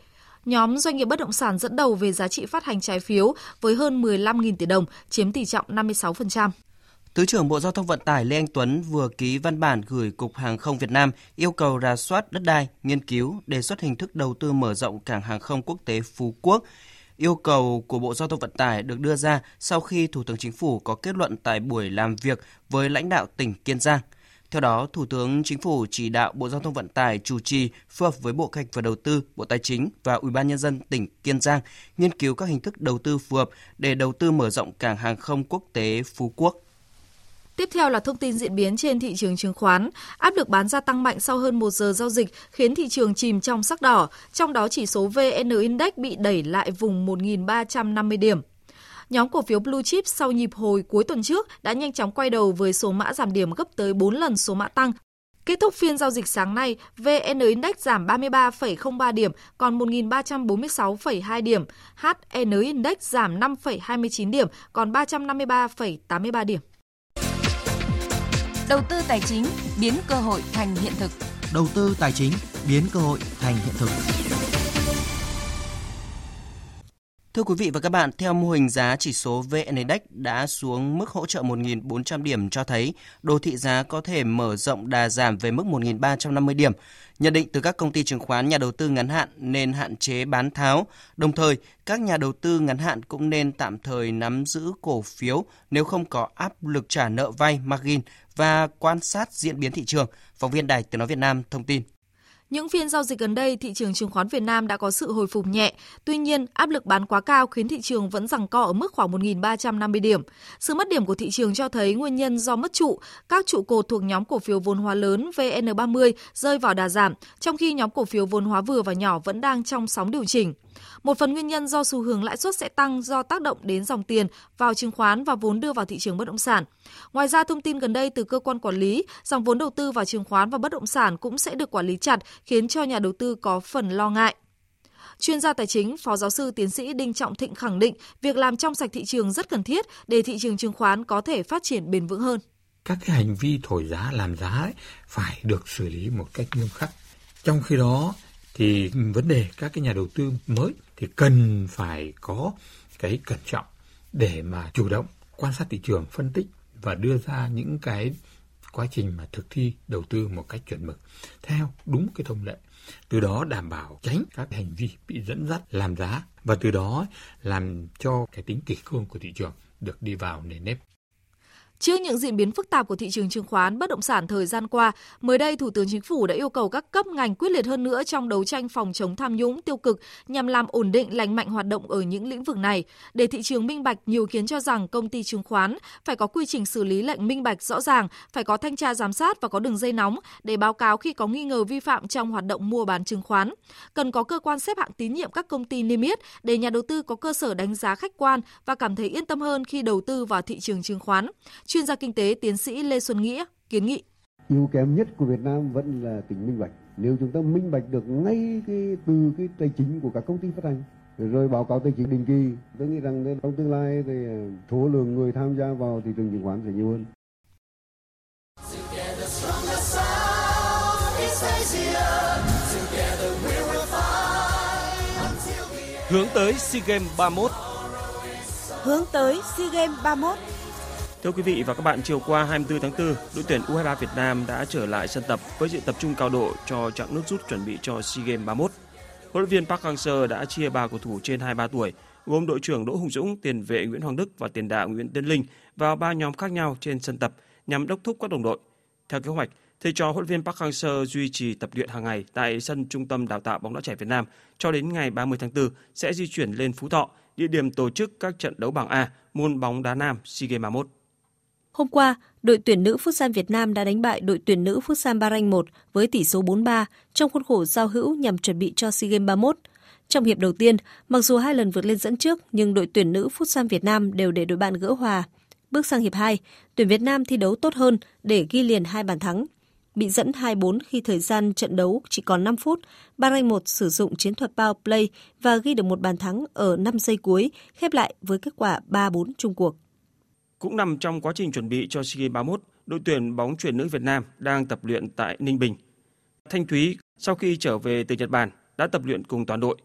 Nhóm doanh nghiệp bất động sản dẫn đầu về giá trị phát hành trái phiếu với hơn 15.000 tỷ đồng, chiếm tỷ trọng 56%. Thứ trưởng Bộ Giao thông Vận tải Lê Anh Tuấn vừa ký văn bản gửi Cục Hàng không Việt Nam yêu cầu rà soát đất đai, nghiên cứu, đề xuất hình thức đầu tư mở rộng cảng hàng không quốc tế Phú Quốc. Yêu cầu của Bộ Giao thông Vận tải được đưa ra sau khi Thủ tướng Chính phủ có kết luận tại buổi làm việc với lãnh đạo tỉnh Kiên Giang. Theo đó, Thủ tướng Chính phủ chỉ đạo Bộ Giao thông Vận tải chủ trì phối hợp với Bộ Kế hoạch và Đầu tư, Bộ Tài chính và Ủy ban nhân dân tỉnh Kiên Giang nghiên cứu các hình thức đầu tư phù hợp để đầu tư mở rộng cảng hàng không quốc tế Phú Quốc. Tiếp theo là thông tin diễn biến trên thị trường chứng khoán. Áp lực bán gia tăng mạnh sau hơn một giờ giao dịch khiến thị trường chìm trong sắc đỏ, trong đó chỉ số VN Index bị đẩy lại vùng 1.350 điểm. Nhóm cổ phiếu Blue Chip sau nhịp hồi cuối tuần trước đã nhanh chóng quay đầu với số mã giảm điểm gấp tới 4 lần số mã tăng. Kết thúc phiên giao dịch sáng nay, VN Index giảm 33,03 điểm, còn 1.346,2 điểm. HN Index giảm 5,29 điểm, còn 353,83 điểm. Đầu tư tài chính biến cơ hội thành hiện thực. Đầu tư tài chính biến cơ hội thành hiện thực. Thưa quý vị và các bạn, theo mô hình giá chỉ số VN Index đã xuống mức hỗ trợ 1.400 điểm cho thấy đồ thị giá có thể mở rộng đà giảm về mức 1.350 điểm. Nhận định từ các công ty chứng khoán nhà đầu tư ngắn hạn nên hạn chế bán tháo. Đồng thời, các nhà đầu tư ngắn hạn cũng nên tạm thời nắm giữ cổ phiếu nếu không có áp lực trả nợ vay margin và quan sát diễn biến thị trường. Phóng viên Đài Tiếng Nói Việt Nam thông tin. Những phiên giao dịch gần đây, thị trường chứng khoán Việt Nam đã có sự hồi phục nhẹ. Tuy nhiên, áp lực bán quá cao khiến thị trường vẫn giằng co ở mức khoảng 1.350 điểm. Sự mất điểm của thị trường cho thấy nguyên nhân do mất trụ, các trụ cột thuộc nhóm cổ phiếu vốn hóa lớn VN30 rơi vào đà giảm, trong khi nhóm cổ phiếu vốn hóa vừa và nhỏ vẫn đang trong sóng điều chỉnh. Một phần nguyên nhân do xu hướng lãi suất sẽ tăng do tác động đến dòng tiền vào chứng khoán và vốn đưa vào thị trường bất động sản. Ngoài ra, thông tin gần đây từ cơ quan quản lý, dòng vốn đầu tư vào chứng khoán và bất động sản cũng sẽ được quản lý chặt, khiến cho nhà đầu tư có phần lo ngại. Chuyên gia tài chính, Phó giáo sư tiến sĩ Đinh Trọng Thịnh khẳng định việc làm trong sạch thị trường rất cần thiết để thị trường chứng khoán có thể phát triển bền vững hơn. Các cái hành vi thổi giá làm giá ấy, phải được xử lý một cách nghiêm khắc. Trong khi đó thì vấn đề các cái nhà đầu tư mới thì cần phải có cái cẩn trọng để mà chủ động quan sát thị trường, phân tích và đưa ra những cái quá trình mà thực thi đầu tư một cách chuẩn mực, theo đúng cái thông lệ. Từ đó đảm bảo tránh các hành vi bị dẫn dắt, làm giá, và từ đó làm cho cái tính kỷ cương của thị trường được đi vào nền nếp. Trước những diễn biến phức tạp của thị trường chứng khoán bất động sản thời gian qua, mới đây Thủ tướng Chính phủ đã yêu cầu các cấp ngành quyết liệt hơn nữa trong đấu tranh phòng chống tham nhũng tiêu cực nhằm làm ổn định lành mạnh hoạt động ở những lĩnh vực này. Để thị trường minh bạch, nhiều kiến cho rằng công ty chứng khoán phải có quy trình xử lý lệnh minh bạch rõ ràng, phải có thanh tra giám sát và có đường dây nóng để báo cáo khi có nghi ngờ vi phạm trong hoạt động mua bán chứng khoán. Cần có cơ quan xếp hạng tín nhiệm các công ty niêm yết để nhà đầu tư có cơ sở đánh giá khách quan và cảm thấy yên tâm hơn khi đầu tư vào thị trường chứng khoán Chuyên gia kinh tế tiến sĩ Lê Xuân Nghĩa kiến nghị. Yếu kém nhất của Việt Nam vẫn là tính minh bạch. Nếu chúng ta minh bạch được ngay cái từ cái tài chính của các công ty phát hành rồi báo cáo tài chính định kỳ, tôi nghĩ rằng trong tương lai thì số lượng người tham gia vào thị trường chứng khoán sẽ nhiều hơn. Hướng tới SEA Games 31 Hướng tới SEA Games 31 Thưa quý vị và các bạn, chiều qua 24 tháng 4, đội tuyển U23 Việt Nam đã trở lại sân tập với sự tập trung cao độ cho chặng nước rút chuẩn bị cho SEA Games 31. Huấn luyện viên Park Hang-seo đã chia ba cầu thủ trên 23 tuổi, gồm đội trưởng Đỗ Hùng Dũng, tiền vệ Nguyễn Hoàng Đức và tiền đạo Nguyễn Tiến Linh vào ba nhóm khác nhau trên sân tập nhằm đốc thúc các đồng đội. Theo kế hoạch, thầy trò huấn luyện viên Park Hang-seo duy trì tập luyện hàng ngày tại sân Trung tâm Đào tạo bóng đá trẻ Việt Nam cho đến ngày 30 tháng 4 sẽ di chuyển lên Phú Thọ, địa điểm tổ chức các trận đấu bảng A môn bóng đá nam SEA Games 31. Hôm qua, đội tuyển nữ Futsal Việt Nam đã đánh bại đội tuyển nữ Futsal Bahrain 1 với tỷ số 4-3 trong khuôn khổ giao hữu nhằm chuẩn bị cho SEA Games 31. Trong hiệp đầu tiên, mặc dù hai lần vượt lên dẫn trước nhưng đội tuyển nữ Futsal Việt Nam đều để đội bạn gỡ hòa. Bước sang hiệp 2, tuyển Việt Nam thi đấu tốt hơn để ghi liền hai bàn thắng. Bị dẫn 2-4 khi thời gian trận đấu chỉ còn 5 phút, Bahrain 1 sử dụng chiến thuật power play và ghi được một bàn thắng ở 5 giây cuối, khép lại với kết quả 3-4 chung cuộc. Cũng nằm trong quá trình chuẩn bị cho SEA Games 31, đội tuyển bóng chuyền nữ Việt Nam đang tập luyện tại Ninh Bình. Thanh Thúy sau khi trở về từ Nhật Bản đã tập luyện cùng toàn đội.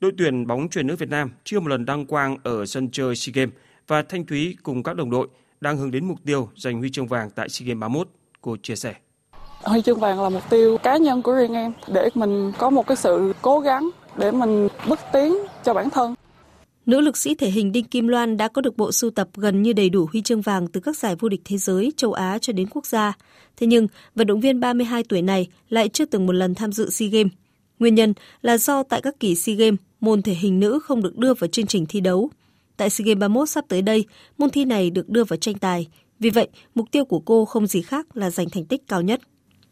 Đội tuyển bóng chuyền nữ Việt Nam chưa một lần đăng quang ở sân chơi SEA Games và Thanh Thúy cùng các đồng đội đang hướng đến mục tiêu giành huy chương vàng tại SEA Games 31, cô chia sẻ. Huy chương vàng là mục tiêu cá nhân của riêng em để mình có một cái sự cố gắng để mình bước tiến cho bản thân. Nữ lực sĩ thể hình Đinh Kim Loan đã có được bộ sưu tập gần như đầy đủ huy chương vàng từ các giải vô địch thế giới, châu Á cho đến quốc gia. Thế nhưng, vận động viên 32 tuổi này lại chưa từng một lần tham dự SEA Games. Nguyên nhân là do tại các kỳ SEA Games, môn thể hình nữ không được đưa vào chương trình thi đấu. Tại SEA Games 31 sắp tới đây, môn thi này được đưa vào tranh tài. Vì vậy, mục tiêu của cô không gì khác là giành thành tích cao nhất.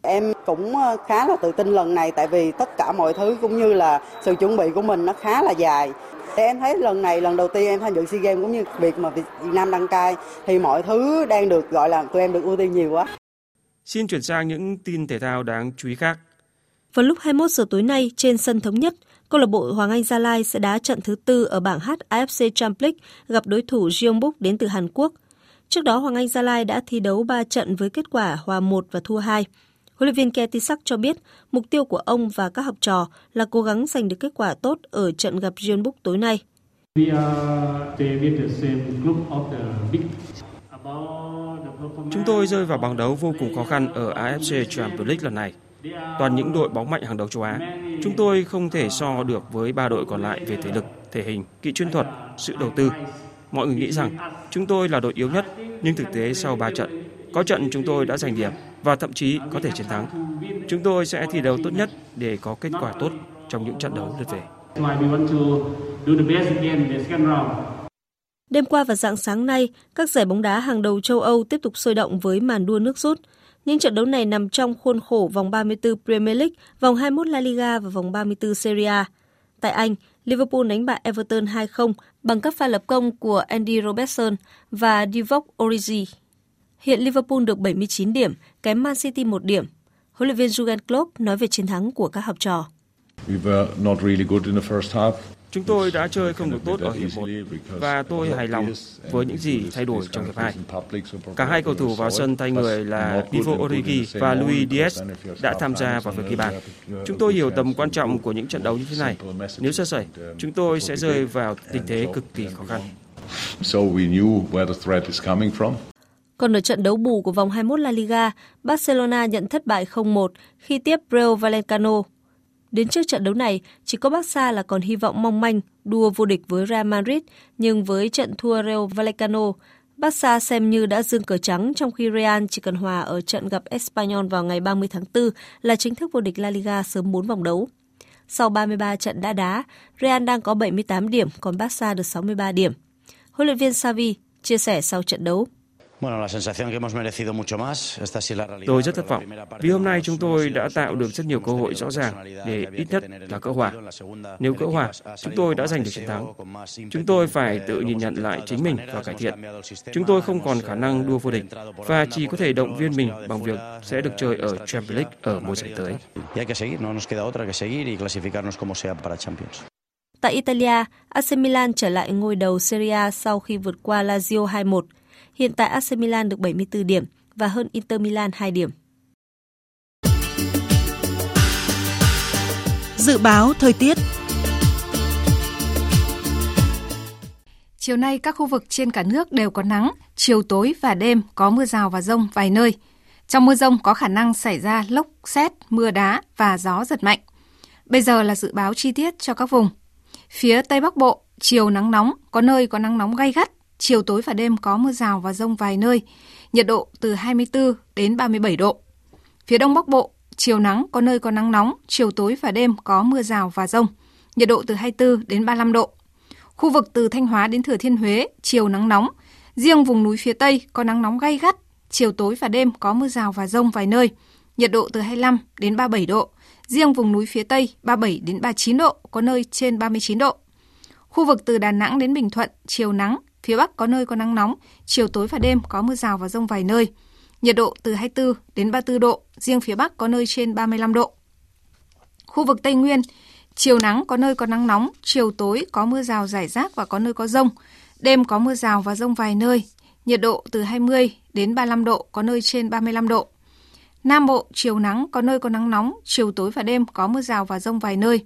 Em cũng ờ, khá là tự tin lần này tại vì tất cả mọi thứ cũng như là sự chuẩn bị của mình nó khá là dài. Thì em thấy lần này lần đầu tiên em tham dự SEA Games cũng như việc mà Việt Nam đăng cai thì mọi thứ đang được gọi là tụi em được ưu tiên nhiều quá. Xin chuyển sang những tin thể thao đáng chú ý khác. Vào lúc 21 giờ tối nay trên sân thống nhất, câu lạc bộ Hoàng Anh Gia Lai sẽ đá trận thứ tư ở bảng H AFC Champions League gặp đối thủ Gyeongbuk đến từ Hàn Quốc. Trước đó Hoàng Anh Gia Lai đã thi đấu 3 trận với kết quả hòa 1 và thua 2. Huấn luyện viên Ketisak cho biết mục tiêu của ông và các học trò là cố gắng giành được kết quả tốt ở trận gặp Jeonbuk tối nay. Chúng tôi rơi vào bảng đấu vô cùng khó khăn ở AFC Champions League lần này. Toàn những đội bóng mạnh hàng đầu châu Á. Chúng tôi không thể so được với ba đội còn lại về thể lực, thể hình, kỹ chuyên thuật, sự đầu tư. Mọi người nghĩ rằng chúng tôi là đội yếu nhất, nhưng thực tế sau 3 trận, có trận chúng tôi đã giành điểm và thậm chí có thể chiến thắng. Chúng tôi sẽ thi đấu tốt nhất để có kết quả tốt trong những trận đấu lượt về. Đêm qua và dạng sáng nay, các giải bóng đá hàng đầu châu Âu tiếp tục sôi động với màn đua nước rút. Những trận đấu này nằm trong khuôn khổ vòng 34 Premier League, vòng 21 La Liga và vòng 34 Serie A. Tại Anh, Liverpool đánh bại Everton 2-0 bằng các pha lập công của Andy Robertson và Divock Origi. Hiện Liverpool được 79 điểm, kém Man City 1 điểm. Huấn luyện viên Jurgen Klopp nói về chiến thắng của các học trò. Chúng tôi đã chơi không được tốt ở hiệp 1 và tôi hài lòng với những gì thay đổi trong hiệp 2. Cả hai cầu thủ vào sân thay người là Divock Origi và Luis Diaz đã tham gia vào việc ghi bàn. Chúng tôi hiểu tầm quan trọng của những trận đấu như thế này. Nếu sơ sẩy, chúng tôi sẽ rơi vào tình thế cực kỳ khó khăn. Còn ở trận đấu bù của vòng 21 La Liga, Barcelona nhận thất bại 0-1 khi tiếp Real Vallecano. Đến trước trận đấu này, chỉ có Barca là còn hy vọng mong manh đua vô địch với Real Madrid, nhưng với trận thua Real Vallecano, Barca xem như đã dương cờ trắng trong khi Real chỉ cần hòa ở trận gặp Espanyol vào ngày 30 tháng 4 là chính thức vô địch La Liga sớm 4 vòng đấu. Sau 33 trận đã đá, Real đang có 78 điểm, còn Barca được 63 điểm. Huấn luyện viên Xavi chia sẻ sau trận đấu. Tôi rất thất vọng vì hôm nay chúng tôi đã tạo được rất nhiều cơ hội rõ ràng để ít nhất là cỡ hòa. Nếu cỡ hòa, chúng tôi đã giành được chiến thắng. Chúng tôi phải tự nhìn nhận lại chính mình và cải thiện. Chúng tôi không còn khả năng đua vô địch và chỉ có thể động viên mình bằng việc sẽ được chơi ở Champions League ở mùa giải tới. Tại Italia, AC Milan trở lại ngôi đầu Serie A sau khi vượt qua Lazio 2-1. Hiện tại AC Milan được 74 điểm và hơn Inter Milan 2 điểm. Dự báo thời tiết Chiều nay các khu vực trên cả nước đều có nắng, chiều tối và đêm có mưa rào và rông vài nơi. Trong mưa rông có khả năng xảy ra lốc, xét, mưa đá và gió giật mạnh. Bây giờ là dự báo chi tiết cho các vùng. Phía Tây Bắc Bộ, chiều nắng nóng, có nơi có nắng nóng gay gắt, chiều tối và đêm có mưa rào và rông vài nơi, nhiệt độ từ 24 đến 37 độ. Phía Đông Bắc Bộ, chiều nắng, có nơi có nắng nóng, chiều tối và đêm có mưa rào và rông, nhiệt độ từ 24 đến 35 độ. Khu vực từ Thanh Hóa đến Thừa Thiên Huế, chiều nắng nóng. Riêng vùng núi phía Tây có nắng nóng gay gắt, chiều tối và đêm có mưa rào và rông vài nơi. Nhiệt độ từ 25 đến 37 độ. Riêng vùng núi phía Tây 37 đến 39 độ, có nơi trên 39 độ. Khu vực từ Đà Nẵng đến Bình Thuận, chiều nắng, phía Bắc có nơi có nắng nóng, chiều tối và đêm có mưa rào và rông vài nơi. Nhiệt độ từ 24 đến 34 độ, riêng phía Bắc có nơi trên 35 độ. Khu vực Tây Nguyên, Chiều nắng có nơi có nắng nóng, chiều tối có mưa rào rải rác và có nơi có rông. Đêm có mưa rào và rông vài nơi. Nhiệt độ từ 20 đến 35 độ, có nơi trên 35 độ. Nam Bộ, chiều nắng, có nơi có nắng nóng, chiều tối và đêm có mưa rào và rông vài nơi.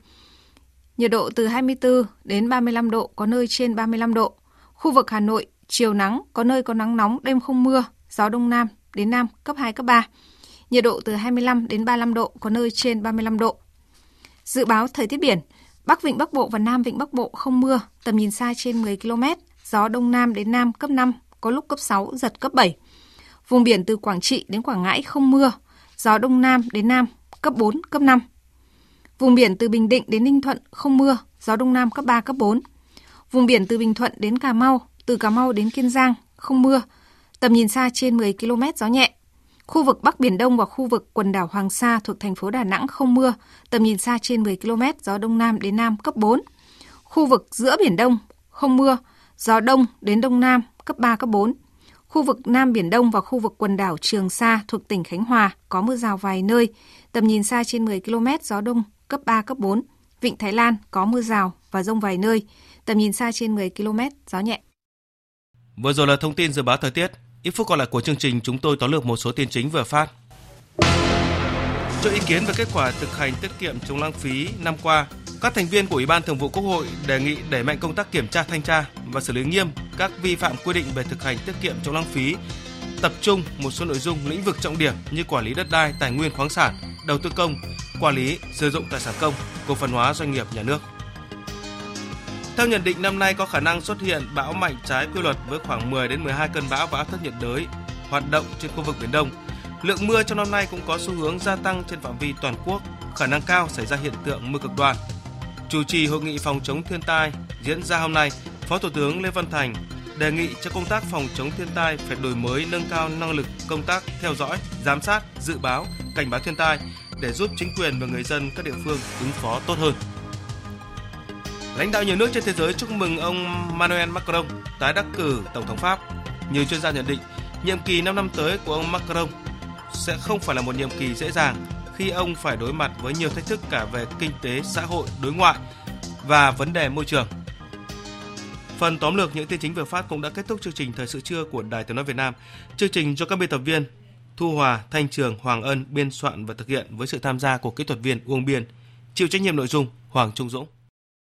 Nhiệt độ từ 24 đến 35 độ, có nơi trên 35 độ. Khu vực Hà Nội, chiều nắng, có nơi có nắng nóng, đêm không mưa, gió đông nam đến nam cấp 2, cấp 3. Nhiệt độ từ 25 đến 35 độ, có nơi trên 35 độ. Dự báo thời tiết biển, Bắc Vịnh Bắc Bộ và Nam Vịnh Bắc Bộ không mưa, tầm nhìn xa trên 10 km, gió Đông Nam đến Nam cấp 5, có lúc cấp 6, giật cấp 7. Vùng biển từ Quảng Trị đến Quảng Ngãi không mưa, gió Đông Nam đến Nam cấp 4, cấp 5. Vùng biển từ Bình Định đến Ninh Thuận không mưa, gió Đông Nam cấp 3, cấp 4. Vùng biển từ Bình Thuận đến Cà Mau, từ Cà Mau đến Kiên Giang không mưa, tầm nhìn xa trên 10 km gió nhẹ. Khu vực Bắc Biển Đông và khu vực quần đảo Hoàng Sa thuộc thành phố Đà Nẵng không mưa, tầm nhìn xa trên 10 km, gió Đông Nam đến Nam cấp 4. Khu vực giữa Biển Đông không mưa, gió Đông đến Đông Nam cấp 3, cấp 4. Khu vực Nam Biển Đông và khu vực quần đảo Trường Sa thuộc tỉnh Khánh Hòa có mưa rào vài nơi, tầm nhìn xa trên 10 km, gió Đông cấp 3, cấp 4. Vịnh Thái Lan có mưa rào và rông vài nơi, tầm nhìn xa trên 10 km, gió nhẹ. Vừa rồi là thông tin dự báo thời tiết. Ít phút còn lại của chương trình chúng tôi tóm lược một số tin chính vừa phát. Cho ý kiến về kết quả thực hành tiết kiệm chống lãng phí năm qua, các thành viên của Ủy ban Thường vụ Quốc hội đề nghị đẩy mạnh công tác kiểm tra thanh tra và xử lý nghiêm các vi phạm quy định về thực hành tiết kiệm chống lãng phí, tập trung một số nội dung lĩnh vực trọng điểm như quản lý đất đai, tài nguyên khoáng sản, đầu tư công, quản lý sử dụng tài sản công, cổ phần hóa doanh nghiệp nhà nước. Theo nhận định năm nay có khả năng xuất hiện bão mạnh trái quy luật với khoảng 10 đến 12 cơn bão và áp thấp nhiệt đới hoạt động trên khu vực biển Đông. Lượng mưa trong năm nay cũng có xu hướng gia tăng trên phạm vi toàn quốc, khả năng cao xảy ra hiện tượng mưa cực đoan. Chủ trì hội nghị phòng chống thiên tai diễn ra hôm nay, Phó Thủ tướng Lê Văn Thành đề nghị cho công tác phòng chống thiên tai phải đổi mới nâng cao năng lực công tác theo dõi, giám sát, dự báo, cảnh báo thiên tai để giúp chính quyền và người dân các địa phương ứng phó tốt hơn. Lãnh đạo nhiều nước trên thế giới chúc mừng ông Emmanuel Macron tái đắc cử Tổng thống Pháp. Nhiều chuyên gia nhận định, nhiệm kỳ 5 năm tới của ông Macron sẽ không phải là một nhiệm kỳ dễ dàng khi ông phải đối mặt với nhiều thách thức cả về kinh tế, xã hội, đối ngoại và vấn đề môi trường. Phần tóm lược những tin chính vừa phát cũng đã kết thúc chương trình Thời sự trưa của Đài Tiếng Nói Việt Nam. Chương trình do các biên tập viên Thu Hòa, Thanh Trường, Hoàng Ân biên soạn và thực hiện với sự tham gia của kỹ thuật viên Uông Biên. Chịu trách nhiệm nội dung Hoàng Trung Dũng.